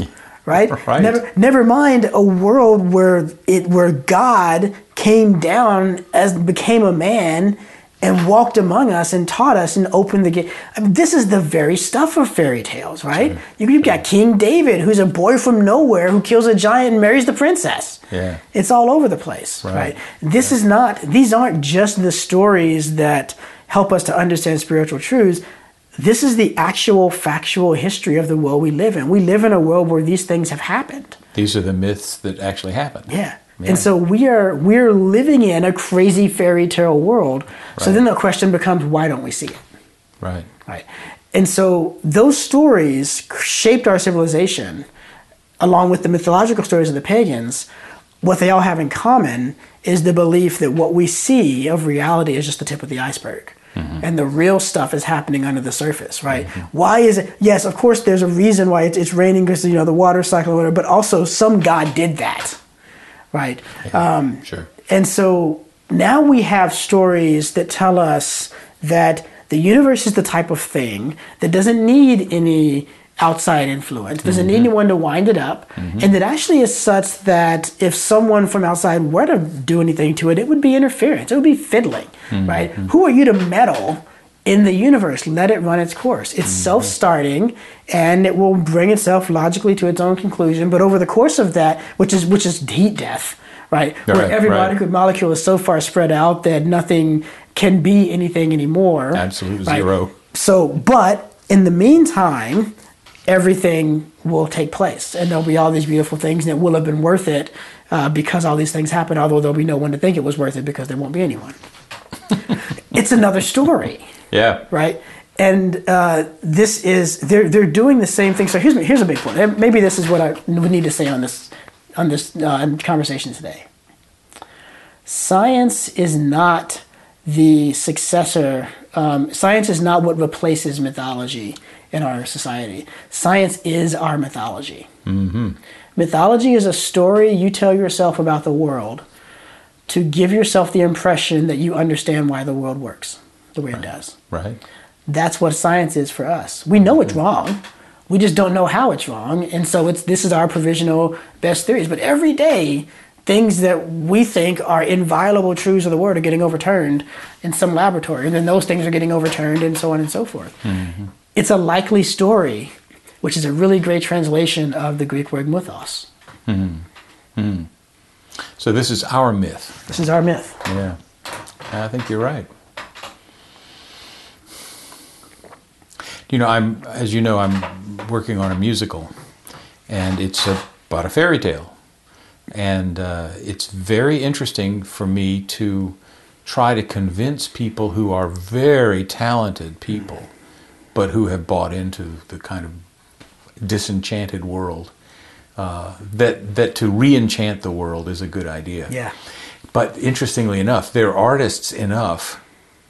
right? Right. Never never mind a world where it where God came down as became a man and walked among us and taught us and opened the gate. I mean, this is the very stuff of fairy tales, right? You, you've got King David, who's a boy from nowhere who kills a giant and marries the princess. Yeah. It's all over the place, Right. right? This is not, these aren't just the stories that help us to understand spiritual truths. This is the actual factual history of the world we live in. We live in a world where these things have happened. These are the myths that actually happened. Yeah. Yeah. And so we are we're living in a crazy fairy tale world. So then the question becomes why don't we see it? Right. Right. And so those stories shaped our civilization along with the mythological stories of the pagans. What they all have in common is the belief that what we see of reality is just the tip of the iceberg. Mm-hmm. And the real stuff is happening under the surface, right? Mm-hmm. Why is it? Yes, of course, there's a reason why it's, it's raining because you know the water cycle, or whatever. But also, some god did that, right? Um, Sure. and so now we have stories that tell us that the universe is the type of thing that doesn't need any outside influence, doesn't need mm-hmm. anyone to wind it up, mm-hmm. and that actually is such that if someone from outside were to do anything to it, it would be interference, it would be fiddling, mm-hmm. right? Who are you to meddle? In the universe, let it run its course. It's self starting and it will bring itself logically to its own conclusion. But over the course of that, which is which is heat death, right? Where every right. molecule molecule is so far spread out that nothing can be anything anymore. Absolute right? zero. So, but in the meantime, everything will take place, and there'll be all these beautiful things, and it will have been worth it uh, because all these things happen. Although there'll be no one to think it was worth it because there won't be anyone. it's another story Yeah. right? And uh, this is they're they're doing the same thing. So here's here's a big point. Maybe this is what I would need to say on this on this uh, conversation today. Science is not the successor. Um, science is not what replaces mythology in our society. Science is our mythology. Mythology is a story you tell yourself about the world to give yourself the impression that you understand why the world works the way it does. Right. That's what science is for us. We know it's wrong. We just don't know how it's wrong. And so it's this is our provisional best theories. But every day things that we think are inviolable truths of the word are getting overturned in some laboratory, and then those things are getting overturned, and so on and so forth. Mm-hmm. It's a likely story, which is a really great translation of the Greek word mythos. Mm-hmm. Mm-hmm. So this is our myth. This is our myth. Yeah, I think you're right. You know, I'm as you know, I'm working on a musical, and it's about a fairy tale and uh, it's very interesting for me to try to convince people who are very talented people, but who have bought into the kind of disenchanted world, uh, that, that to re enchant the world is a good idea. Yeah. But interestingly enough, they're artists enough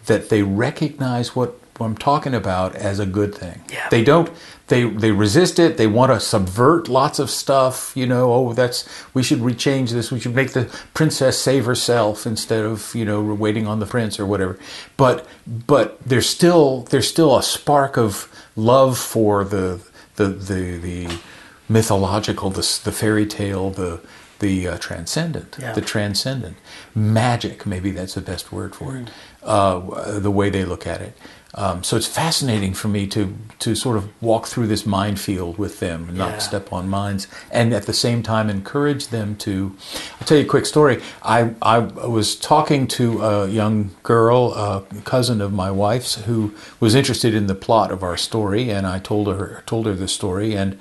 that they recognize what what I'm talking about as a good thing. Yeah. They don't they they resist it. They want to subvert lots of stuff. You know, oh, that's we should rechange this. We should make the princess save herself instead of you know waiting on the prince or whatever. But but there's still there's still a spark of love for the the the, the mythological, the the fairy tale, the the uh, transcendent, yeah. the transcendent magic. Maybe that's the best word for it. Uh, the way they look at it. Um, so it's fascinating for me to to sort of walk through this minefield with them, and not Yeah. step on mines, and at the same time encourage them to. I'll tell you a quick story. I I was talking to a young girl, a cousin of my wife's, who was interested in the plot of our story, and I told her told her the story, and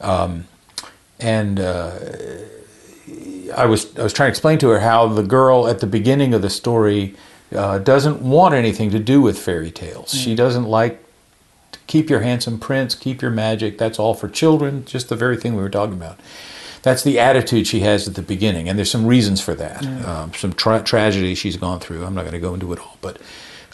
um, and. Uh, I was I was trying to explain to her how the girl at the beginning of the story uh, doesn't want anything to do with fairy tales. She doesn't like to keep your handsome prince, keep your magic. That's all for children. Just the very thing we were talking about. That's the attitude she has at the beginning, and there's some reasons for that. Um, some tra- tragedy she's gone through. I'm not going to go into it all, but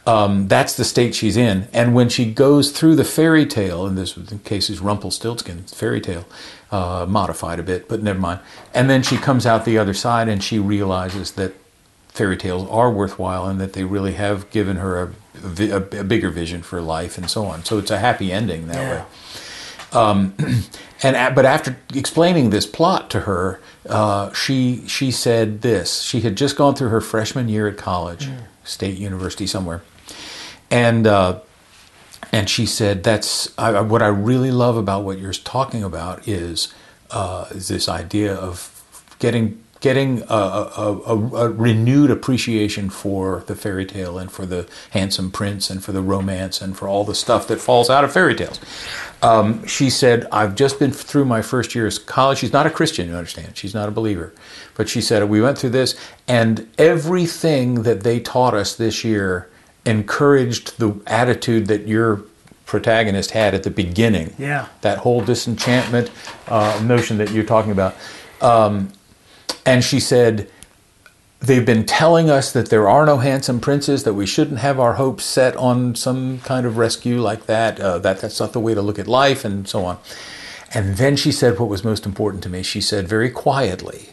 um, that's the state she's in. And when she goes through the fairy tale, in this case is Rumpelstiltskin fairy tale, uh, modified a bit, but never mind. And then she comes out the other side and she realizes that fairy tales are worthwhile and that they really have given her a, a, a bigger vision for life and so on. So it's a happy ending that Yeah. way. Um, and but after explaining this plot to her, uh, she she said this. She had just gone through her freshman year at college, state university somewhere, and uh, and she said that's I- what I really love about what you're talking about is uh, is this idea of getting getting a, a, a, a renewed appreciation for the fairy tale and for the handsome prince and for the romance and for all the stuff that falls out of fairy tales. Um, she said, I've just been through my first year of college. She's not a Christian, you understand. She's not a believer. But she said, We went through this, and everything that they taught us this year encouraged the attitude that your protagonist had at the beginning. Yeah. That whole disenchantment uh, notion that you're talking about. Um, and she said, They've been telling us that there are no handsome princes, that we shouldn't have our hopes set on some kind of rescue like that, uh, that that's not the way to look at life, and so on. And then she said what was most important to me. She said very quietly,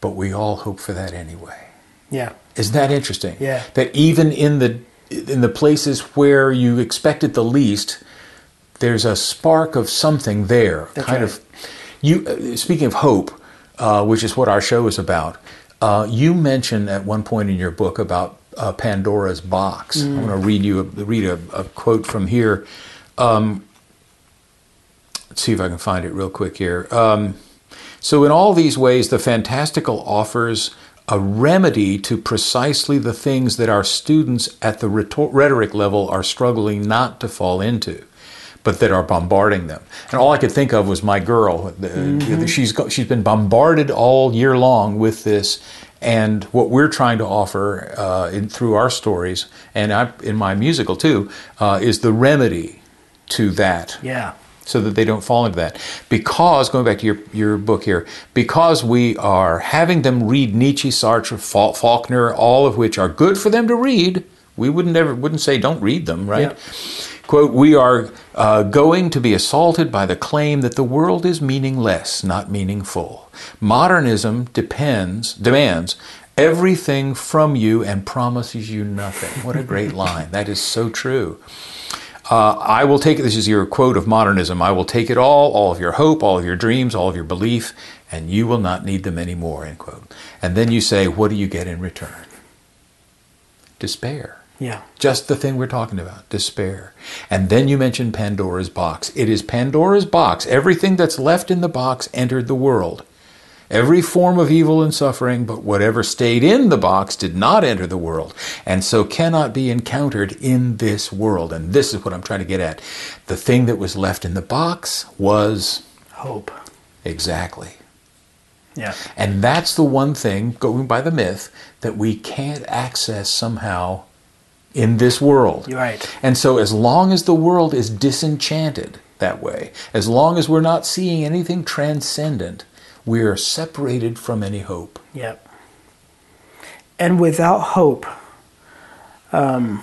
But we all hope for that anyway. Yeah. Isn't that interesting? Yeah. That even in the in the places where you expect it the least, there's a spark of something there. That's kind right. of you. uh, Speaking of hope, uh, which is what our show is about, uh, you mentioned at one point in your book about uh, Pandora's box. Mm. I want to read you a, read a, a quote from here. Um, let's see if I can find it real quick here. Um, so, in all these ways, the fantastical offers a remedy to precisely the things that our students at the rhetor- rhetoric level are struggling not to fall into, but that are bombarding them. And all I could think of was my girl. The- She's she's been bombarded all year long with this. And what we're trying to offer uh, in, through our stories, and I, in my musical too, uh, is the remedy to that Yeah. so that they don't fall into that. Because, going back to your, your book here, because we are having them read Nietzsche, Sartre, Faulkner, all of which are good for them to read, we wouldn't ever wouldn't say don't read them, right? Yeah. Quote, we are uh, going to be assaulted by the claim that the world is meaningless, not meaningful. Modernism depends, demands everything from you and promises you nothing. What a great line. That is so true. uh, I will take this is your quote of modernism. I will take it all, all of your hope, all of your dreams, all of your belief, and you will not need them anymore. End quote. And then you say, what do you get in return? Despair. Yeah. Just the thing we're talking about, despair. And then you mentioned Pandora's box. It is Pandora's box. Everything that's left in the box entered the world. Every form of evil and suffering, but whatever stayed in the box did not enter the world, and so cannot be encountered in this world. And this is what I'm trying to get at. The thing that was left in the box was Hope. exactly. Yeah. And that's the one thing, going by the myth, that we can't access somehow in this world. Right. And so, as long as the world is disenchanted that way, as long as we're not seeing anything transcendent, we are separated from any hope. Yep. And without hope, um,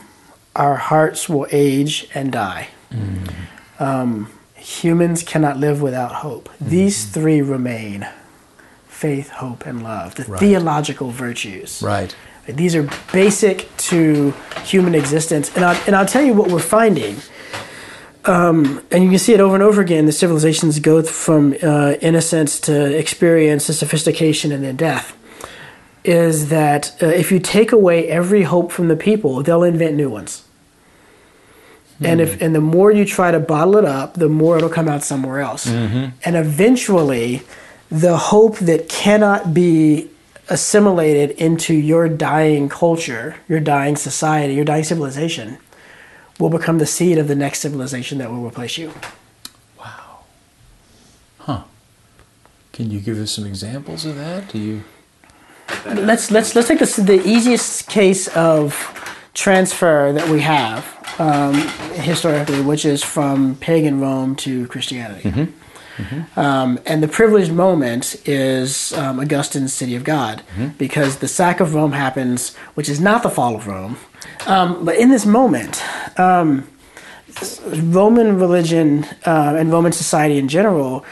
our hearts will age and die. Um, humans cannot live without hope. These three remain faith, hope, and love, the Right. theological virtues. Right. These are basic to human existence. And I'll, and I'll tell you what we're finding. Um, and you can see it over and over again. The civilizations go from uh, innocence to experience to sophistication and then death. Is that uh, if you take away every hope from the people, they'll invent new ones. And if and the more you try to bottle it up, the more it'll come out somewhere else. And eventually, the hope that cannot be assimilated into your dying culture, your dying society, your dying civilization, will become the seed of the next civilization that will replace you. Wow. Huh. Can you give us some examples of that? Do you? Let's let's let's take this the easiest case of transfer that we have um, historically, which is from pagan Rome to Christianity. Um, and the privileged moment is um, Augustine's City of God, because the sack of Rome happens, which is not the fall of Rome. Um, but in this moment, um, Roman religion uh, and Roman society in general,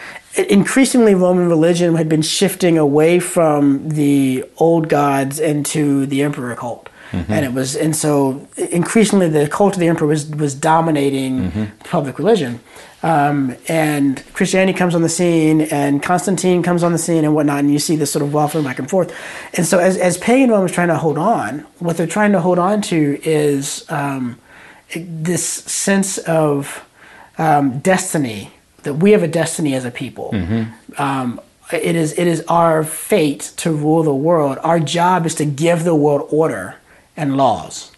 increasingly Roman religion had been shifting away from the old gods into the emperor cult. And it was, and so increasingly the cult of the emperor was, was dominating public religion. Um, and Christianity comes on the scene, and Constantine comes on the scene, and whatnot, and you see this sort of waffling back and forth. And so, as, as pagan Rome is trying to hold on, what they're trying to hold on to is um, this sense of um, destiny that we have a destiny as a people. Um, it is it is our fate to rule the world. Our job is to give the world order and laws.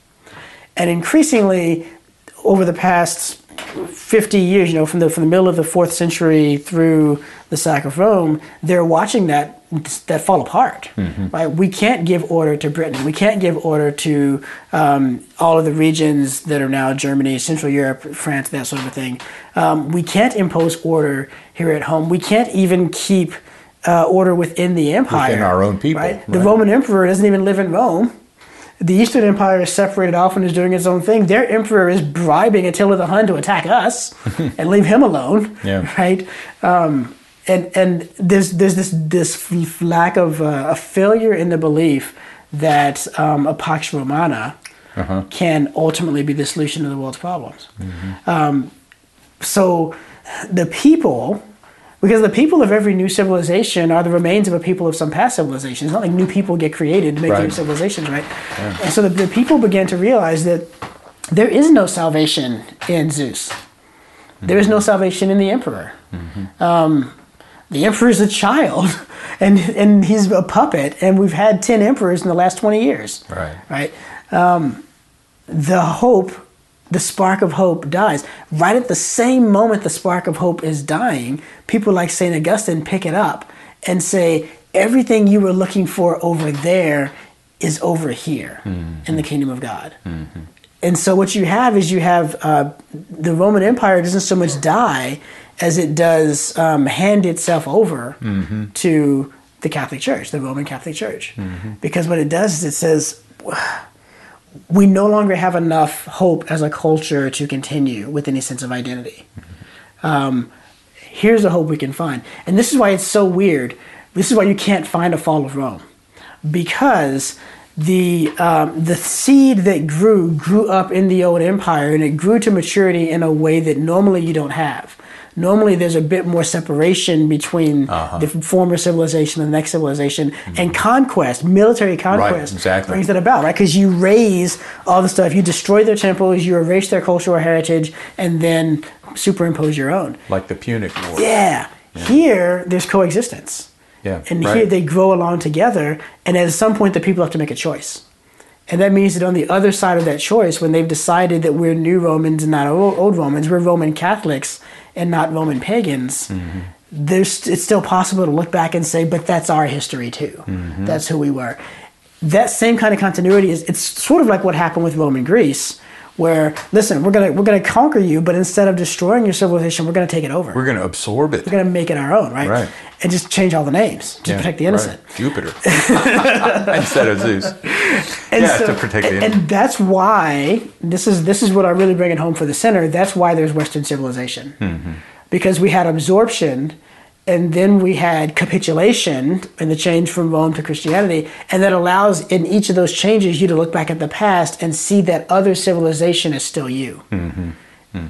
And increasingly, over the past 50 years, you know, from the from the middle of the fourth century through the sack of Rome, they're watching that that fall apart. Right? We can't give order to Britain. We can't give order to um, all of the regions that are now Germany, Central Europe, France, that sort of a thing. Um, we can't impose order here at home. We can't even keep uh, order within the empire. Within our own people, Right? The right. Roman emperor doesn't even live in Rome. The Eastern Empire is separated off and is doing its own thing. Their emperor is bribing Attila the Hun to attack us and leave him alone. Yeah. Right. Um, and and there's there's this this lack of uh, a failure in the belief that um, a pax romana can ultimately be the solution to the world's problems. Um, so the people because the people of every new civilization are the remains of a people of some past civilization. It's not like new people get created to make new civilizations, right? And so the, the people began to realize that there is no salvation in Zeus. There is no salvation in the emperor. Um, the emperor is a child, and and he's a puppet, and we've had ten emperors in the last twenty years Right. right? Um, the hope, the spark of hope dies. Right at the same moment the spark of hope is dying, people like St. Augustine pick it up and say, everything you were looking for over there is over here in the kingdom of God. And so what you have is you have uh, the Roman Empire doesn't so much die as it does um, hand itself over to the Catholic Church, the Roman Catholic Church, because what it does is it says we no longer have enough hope as a culture to continue with any sense of identity. Um, here's the hope we can find. And this is why it's so weird. This is why you can't find a fall of Rome. Because the um, the seed that grew grew up in the old empire and it grew to maturity in a way that normally you don't have. Normally, there's a bit more separation between Uh-huh. the former civilization and the next civilization, and conquest, military conquest, exactly. brings that about, right? Because you raze all the stuff, you destroy their temples, you erase their cultural heritage, and then superimpose your own. Like the Punic War. Yeah. Here, there's coexistence. Yeah, And right. here they grow along together, and at some point, the people have to make a choice. And that means that on the other side of that choice, when they've decided that we're new Romans and not old, Romans, we're Roman Catholics and not Roman pagans, Mm-hmm. there's, it's still possible to look back and say, but that's our history too. Mm-hmm. That's who we were. That same kind of continuity is it's sort of like what happened with Roman Greece, where listen, we're gonna we're gonna conquer you, but instead of destroying your civilization, we're gonna take it over. We're to absorb it. We're gonna make it our own, right? Right. And just change all the names to Yeah, protect the right. innocent. Jupiter instead of Zeus. And Yeah, to protect the innocent. and that's why this is this is what I really bring it home for the center. That's why there's Western civilization, Mm-hmm. because we had absorption, and then we had capitulation and the change from Rome to Christianity, and that allows in each of those changes you to look back at the past and see that other civilization is still you. Mm-hmm.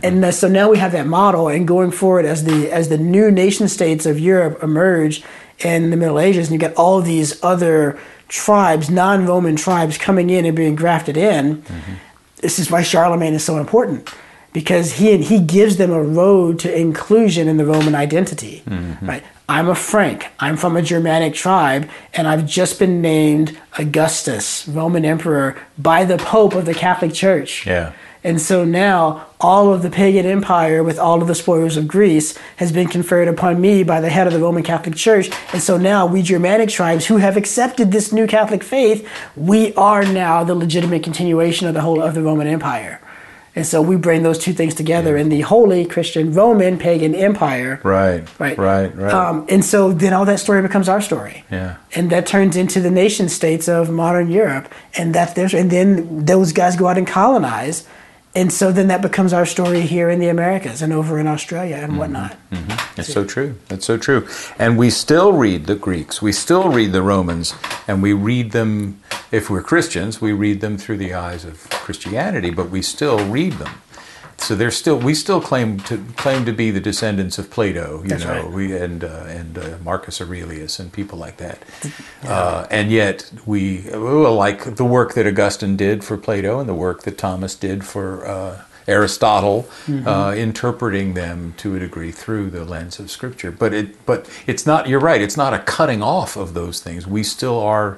And uh, so now we have that model, and going forward as the as the new nation states of Europe emerge in the Middle Ages, and you get all these other tribes, non-Roman tribes, coming in and being grafted in. This is why Charlemagne is so important, because he he gives them a road to inclusion in the Roman identity. Mm-hmm. Right? I'm a Frank. I'm from a Germanic tribe, and I've just been named Augustus, Roman emperor, by the Pope of the Catholic Church. Yeah. And so now all of the pagan empire with all of the spoils of Greece has been conferred upon me by the head of the Roman Catholic Church. And so now we Germanic tribes who have accepted this new Catholic faith, we are now the legitimate continuation of the whole of the Roman Empire. And so we bring those two things together in the holy Christian Roman pagan empire. Right. Right. Right. Right. Um, and so then all that story becomes our story. Yeah. And that turns into the nation states of modern Europe. And that there's and then those guys go out and colonize. And so then that becomes our story here in the Americas and over in Australia and mm-hmm. whatnot. Mm-hmm. It's so true. That's so true. And we still read the Greeks. We still read the Romans, and we read them. If we're Christians, we read them through the eyes of Christianity, but we still read them. So they're still. We still claim to claim to be the descendants of Plato. You That's know, right. we and uh, and uh, Marcus Aurelius and people like that. Uh, and yet we like the work that Augustine did for Plato and the work that Thomas did for. Uh, Aristotle, uh, interpreting them to a degree through the lens of Scripture, but it, but it's not. You're right. It's not a cutting off of those things. We still are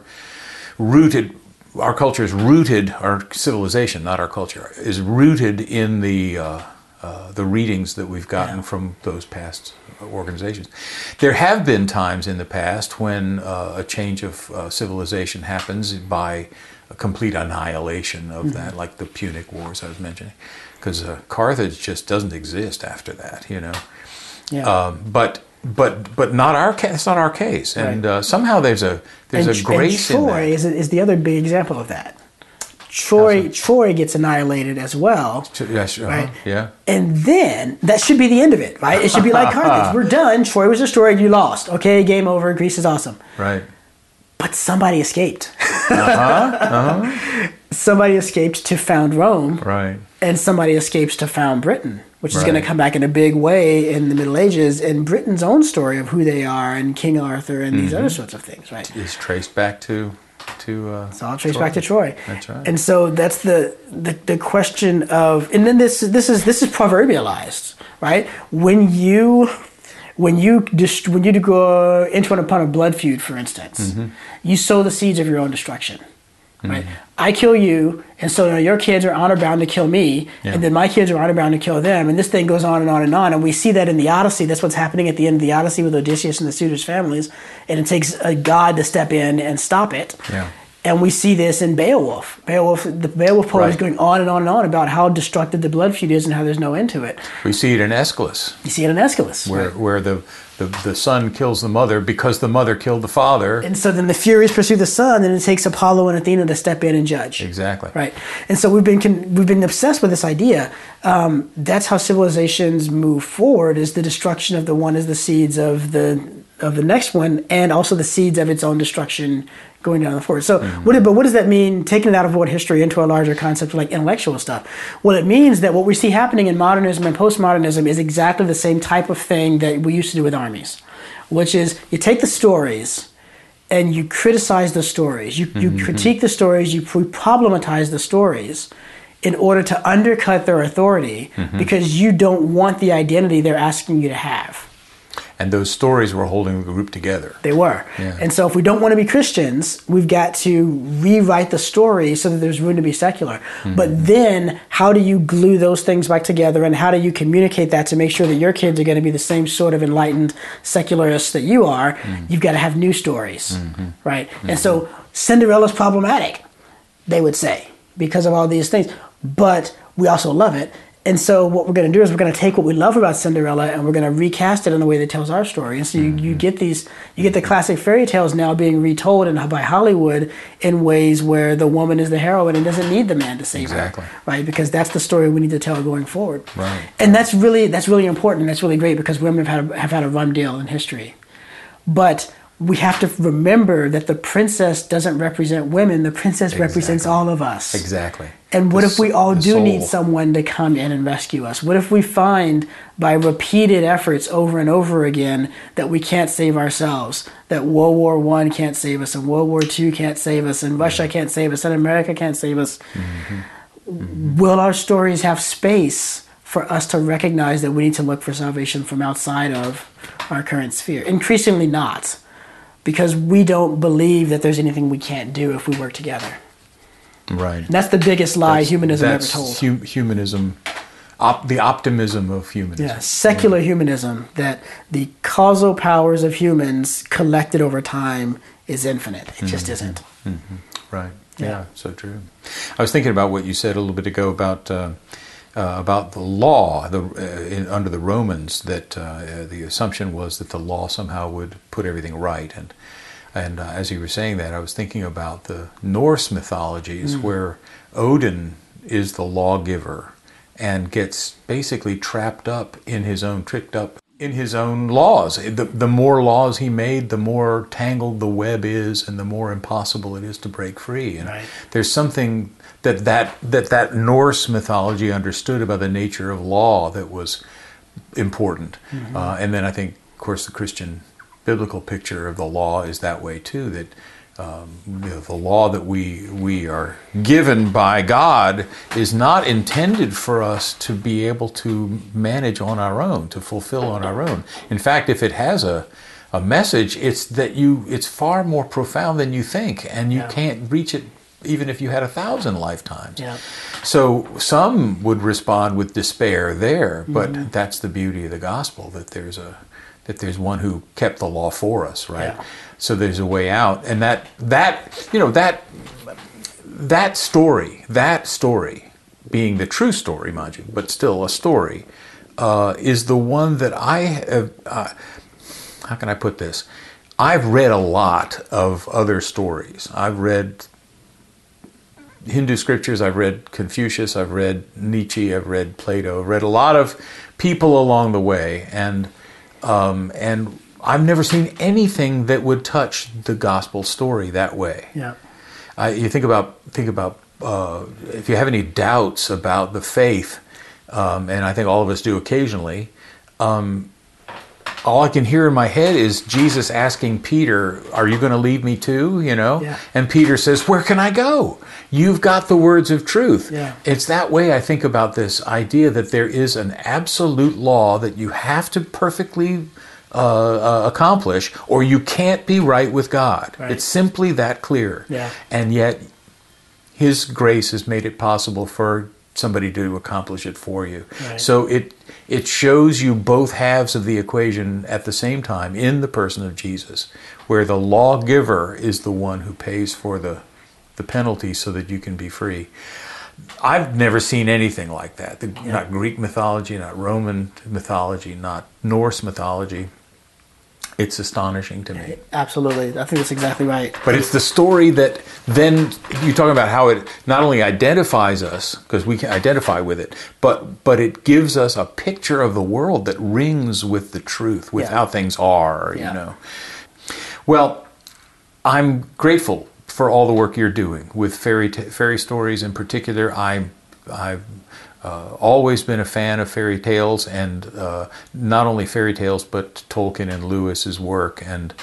rooted. Our culture is rooted. Our civilization, not our culture, is rooted in the uh, uh, the readings that we've gotten from those past organizations. There have been times in the past when uh, a change of uh, civilization happens by a complete annihilation of that, like the Punic Wars I was mentioning, because uh, Carthage just doesn't exist after that, you know. Yeah. Um, but but but not our case. It's not our case, and Right. uh, somehow there's a there's and, a grace and in Troy that. is, is the other big example of that. Troy Troy gets annihilated as well. Yes, uh-huh, Right. Yeah. And then that should be the end of it, right? It should be like Carthage. We're done. Troy was destroyed. You lost. Okay, game over. Greece is awesome. Right. But somebody escaped. Uh-huh, Somebody escaped to found Rome, Right. and somebody escapes to found Britain, which is going to come back in a big way in the Middle Ages and Britain's own story of who they are and King Arthur and these Mm-hmm. other sorts of things, right? Is traced back to to. Uh, It's all traced back to Troy. That's right. And so that's the, the the question of, and then this this is this is proverbialized, right? When you when you dist- when you go into and upon a blood feud, for instance, Mm-hmm. you sow the seeds of your own destruction. Right, I kill you, and so now your kids are honor bound to kill me, Yeah. and then my kids are honor bound to kill them, and this thing goes on and on and on. And we see that in the Odyssey. That's what's happening at the end of the Odyssey with Odysseus and the suitors' families, and it takes a god to step in and stop it. Yeah. And we see this in Beowulf. Beowulf, the Beowulf poem is going on and on and on about how destructive the blood feud is and how there's no end to it. we see it in Aeschylus, You see it in Aeschylus. where where the, the the son kills the mother because the mother killed the father. And so then the Furies pursue the son, and it takes Apollo and Athena to step in and judge. Exactly. Right. And so we've been con- we've been obsessed with this idea. Um, that's how civilizations move forward: is the destruction of the one is the seeds of the of the next one, and also the seeds of its own destruction going down the forward. So, what, but what does that mean? Taking it out of world history into a larger concept like intellectual stuff. Well, it means that what we see happening in modernism and postmodernism is exactly the same type of thing that we used to do with armies, which is you take the stories and you criticize the stories, you, you mm-hmm, mm-hmm. critique the stories, you problematize the stories in order to undercut their authority mm-hmm. because you don't want the identity they're asking you to have. And those stories were holding the group together. They were. Yeah. And so if we don't want to be Christians, we've got to rewrite the story so that there's room to be secular. Mm-hmm. But then how do you glue those things back together and how do you communicate that to make sure that your kids are going to be the same sort of enlightened secularists that you are? Mm-hmm. You've got to have new stories. Right? And so Cinderella's problematic, they would say, because of all these things. But we also love it. And so what we're going to do is we're going to take what we love about Cinderella and we're going to recast it in a way that tells our story. And so you, you mm-hmm. get these, you get the classic fairy tales now being retold in, by Hollywood in ways where the woman is the heroine and doesn't need the man to save Exactly. her, right? Because that's the story we need to tell going forward. Right. And that's really that's really important. That's really great because women have had a, have had a run deal in history. But we have to remember that the princess doesn't represent women. The princess represents all of us. Exactly. And what The if we all do need someone to come in and rescue us? What if we find by repeated efforts over and over again that we can't save ourselves? That World War One can't save us, and World War Two can't save us, and Russia can't save us, and America can't save us. Will our stories have space for us to recognize that we need to look for salvation from outside of our current sphere? Increasingly not, because we don't believe that there's anything we can't do if we work together. Right. And that's the biggest lie humanism ever That's told. hu- humanism, op- the optimism of humanism. Yeah, secular humanism that the causal powers of humans collected over time is infinite. It just isn't. Right. Yeah. Yeah. So true. I was thinking about what you said a little bit ago about uh, uh, about the law, the uh, in, under the Romans, that uh, uh, the assumption was that the law somehow would put everything right, and and uh, as you were saying that, I was thinking about the Norse mythologies where Odin is the lawgiver and gets basically trapped up in his own, tricked up in his own laws. The, the more laws he made, the more tangled the web is, and the more impossible it is to break free. And Right. there's something that that that that Norse mythology understood about the nature of law that was important. Uh, and then I think, of course, the Christian biblical picture of the law is that way too. That um, you know, the law that we we are given by God is not intended for us to be able to manage on our own, to fulfill on our own. In fact, if it has a a message, it's that you it's far more profound than you think, and you Yeah. can't reach it even if you had a thousand lifetimes. Yeah. So some would respond with despair there, but Mm-hmm. that's the beauty of the gospel that there's a that there's one who kept the law for us, right? Yeah. So there's a way out, and that that you know that that story, that story, being the true story, mind you, but still a story, uh, is the one that I have. Uh, how can I put this? I've read a lot of other stories. I've read Hindu scriptures, I've read Confucius, I've read Nietzsche, I've read Plato, I've read a lot of people along the way, and um, and I've never seen anything that would touch the gospel story that way. Yeah. Uh, you think about think about uh, if you have any doubts about the faith, um, and I think all of us do occasionally. Um, all I can hear in my head is Jesus asking Peter, "Are you going to leave me too?" You know, Yeah. and Peter says, "Where can I go? You've got the words of truth." Yeah. It's that way I think about this idea that there is an absolute law that you have to perfectly uh, uh, accomplish, or you can't be right with God. Right. It's simply that clear. Yeah. And yet, His grace has made it possible for somebody to accomplish it for you. Right. So it it shows you both halves of the equation at the same time in the person of Jesus, where the lawgiver is the one who pays for the the penalty so that you can be free. I've never seen anything like that. The, Not Greek mythology, not Roman mythology, not Norse mythology. It's astonishing to me. Absolutely. I think that's exactly right. But it's the story that then you talk about how it not only identifies us because we can identify with it, but but it gives us a picture of the world that rings with the truth, with Yeah. how things are. Yeah. You know. Well, I'm grateful for all the work you're doing with fairy ta fairy stories in particular. I'm I've uh, always been a fan of fairy tales, and uh, not only fairy tales, but Tolkien and Lewis's work, and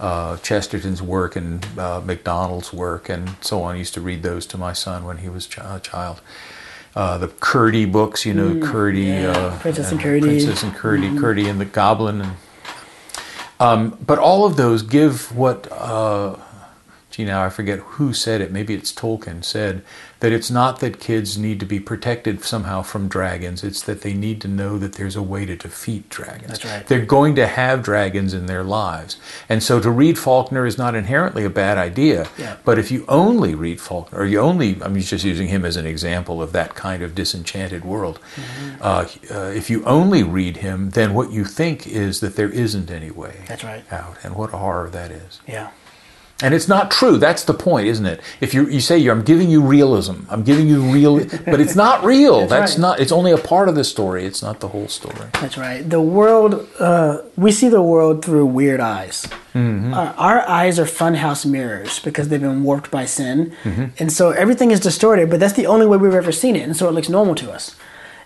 uh, Chesterton's work, and uh, MacDonald's work, and so on. I used to read those to my son when he was ch- a child. Uh, the Curdie books, you know, Curdie, yeah. uh, Princess and Curdie. Mm-hmm. Princess and Curdie, Curdie and the Goblin, and um, but all of those give what, uh, gee, now I forget who said it, maybe it's Tolkien, said that it's not that kids need to be protected somehow from dragons, it's that they need to know that there's a way to defeat dragons. That's right. They're going to have dragons in their lives. And so to read Faulkner is not inherently a bad idea. Yeah. But if you only read Faulkner, or you only, I'm just using him as an example of that kind of disenchanted world. Mm-hmm. Uh, uh, if you only read him, then what you think is that there isn't any way That's right. out. And what a horror that is. Yeah. And it's not true. That's the point, isn't it? If you you say you're, I'm giving you realism, I'm giving you real, but it's not real. That's That's, right. not. It's only a part of the story. It's not the whole story. That's right. The world, uh, we see the world through weird eyes. Our, our eyes are funhouse mirrors because they've been warped by sin. And so everything is distorted, but that's the only way we've ever seen it. And so it looks normal to us.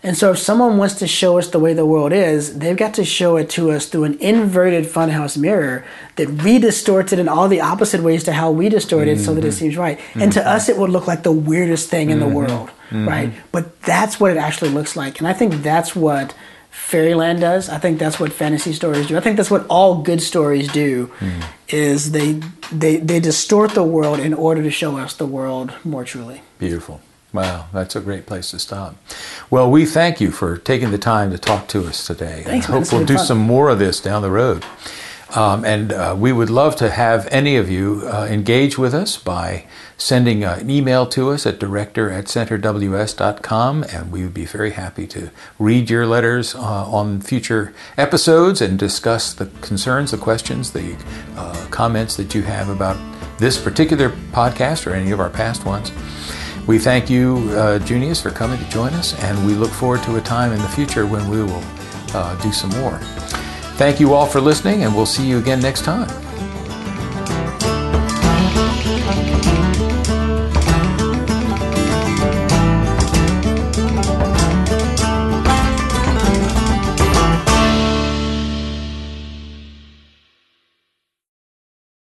And so if someone wants to show us the way the world is, they've got to show it to us through an inverted funhouse mirror that re-distorts it in all the opposite ways to how we distort it so that it mm-hmm. seems right. And to us, it would look like the weirdest thing in the mm-hmm. world, mm-hmm. right? But that's what it actually looks like. And I think that's what fairyland does. I think that's what fantasy stories do. I think that's what all good stories do mm. is they they they distort the world in order to show us the world more truly. Beautiful. Wow, that's a great place to stop. Well, we thank you for taking the time to talk to us today. Thanks, I hope we'll do fun. some more of this down the road. Um, and uh, we would love to have any of you uh, engage with us by sending uh, an email to us at director at centerws.com, and we would be very happy to read your letters uh, on future episodes and discuss the concerns, the questions, the uh, comments that you have about this particular podcast or any of our past ones. We thank you, uh, Junius, for coming to join us, and we look forward to a time in the future when we will uh, do some more. Thank you all for listening, and we'll see you again next time.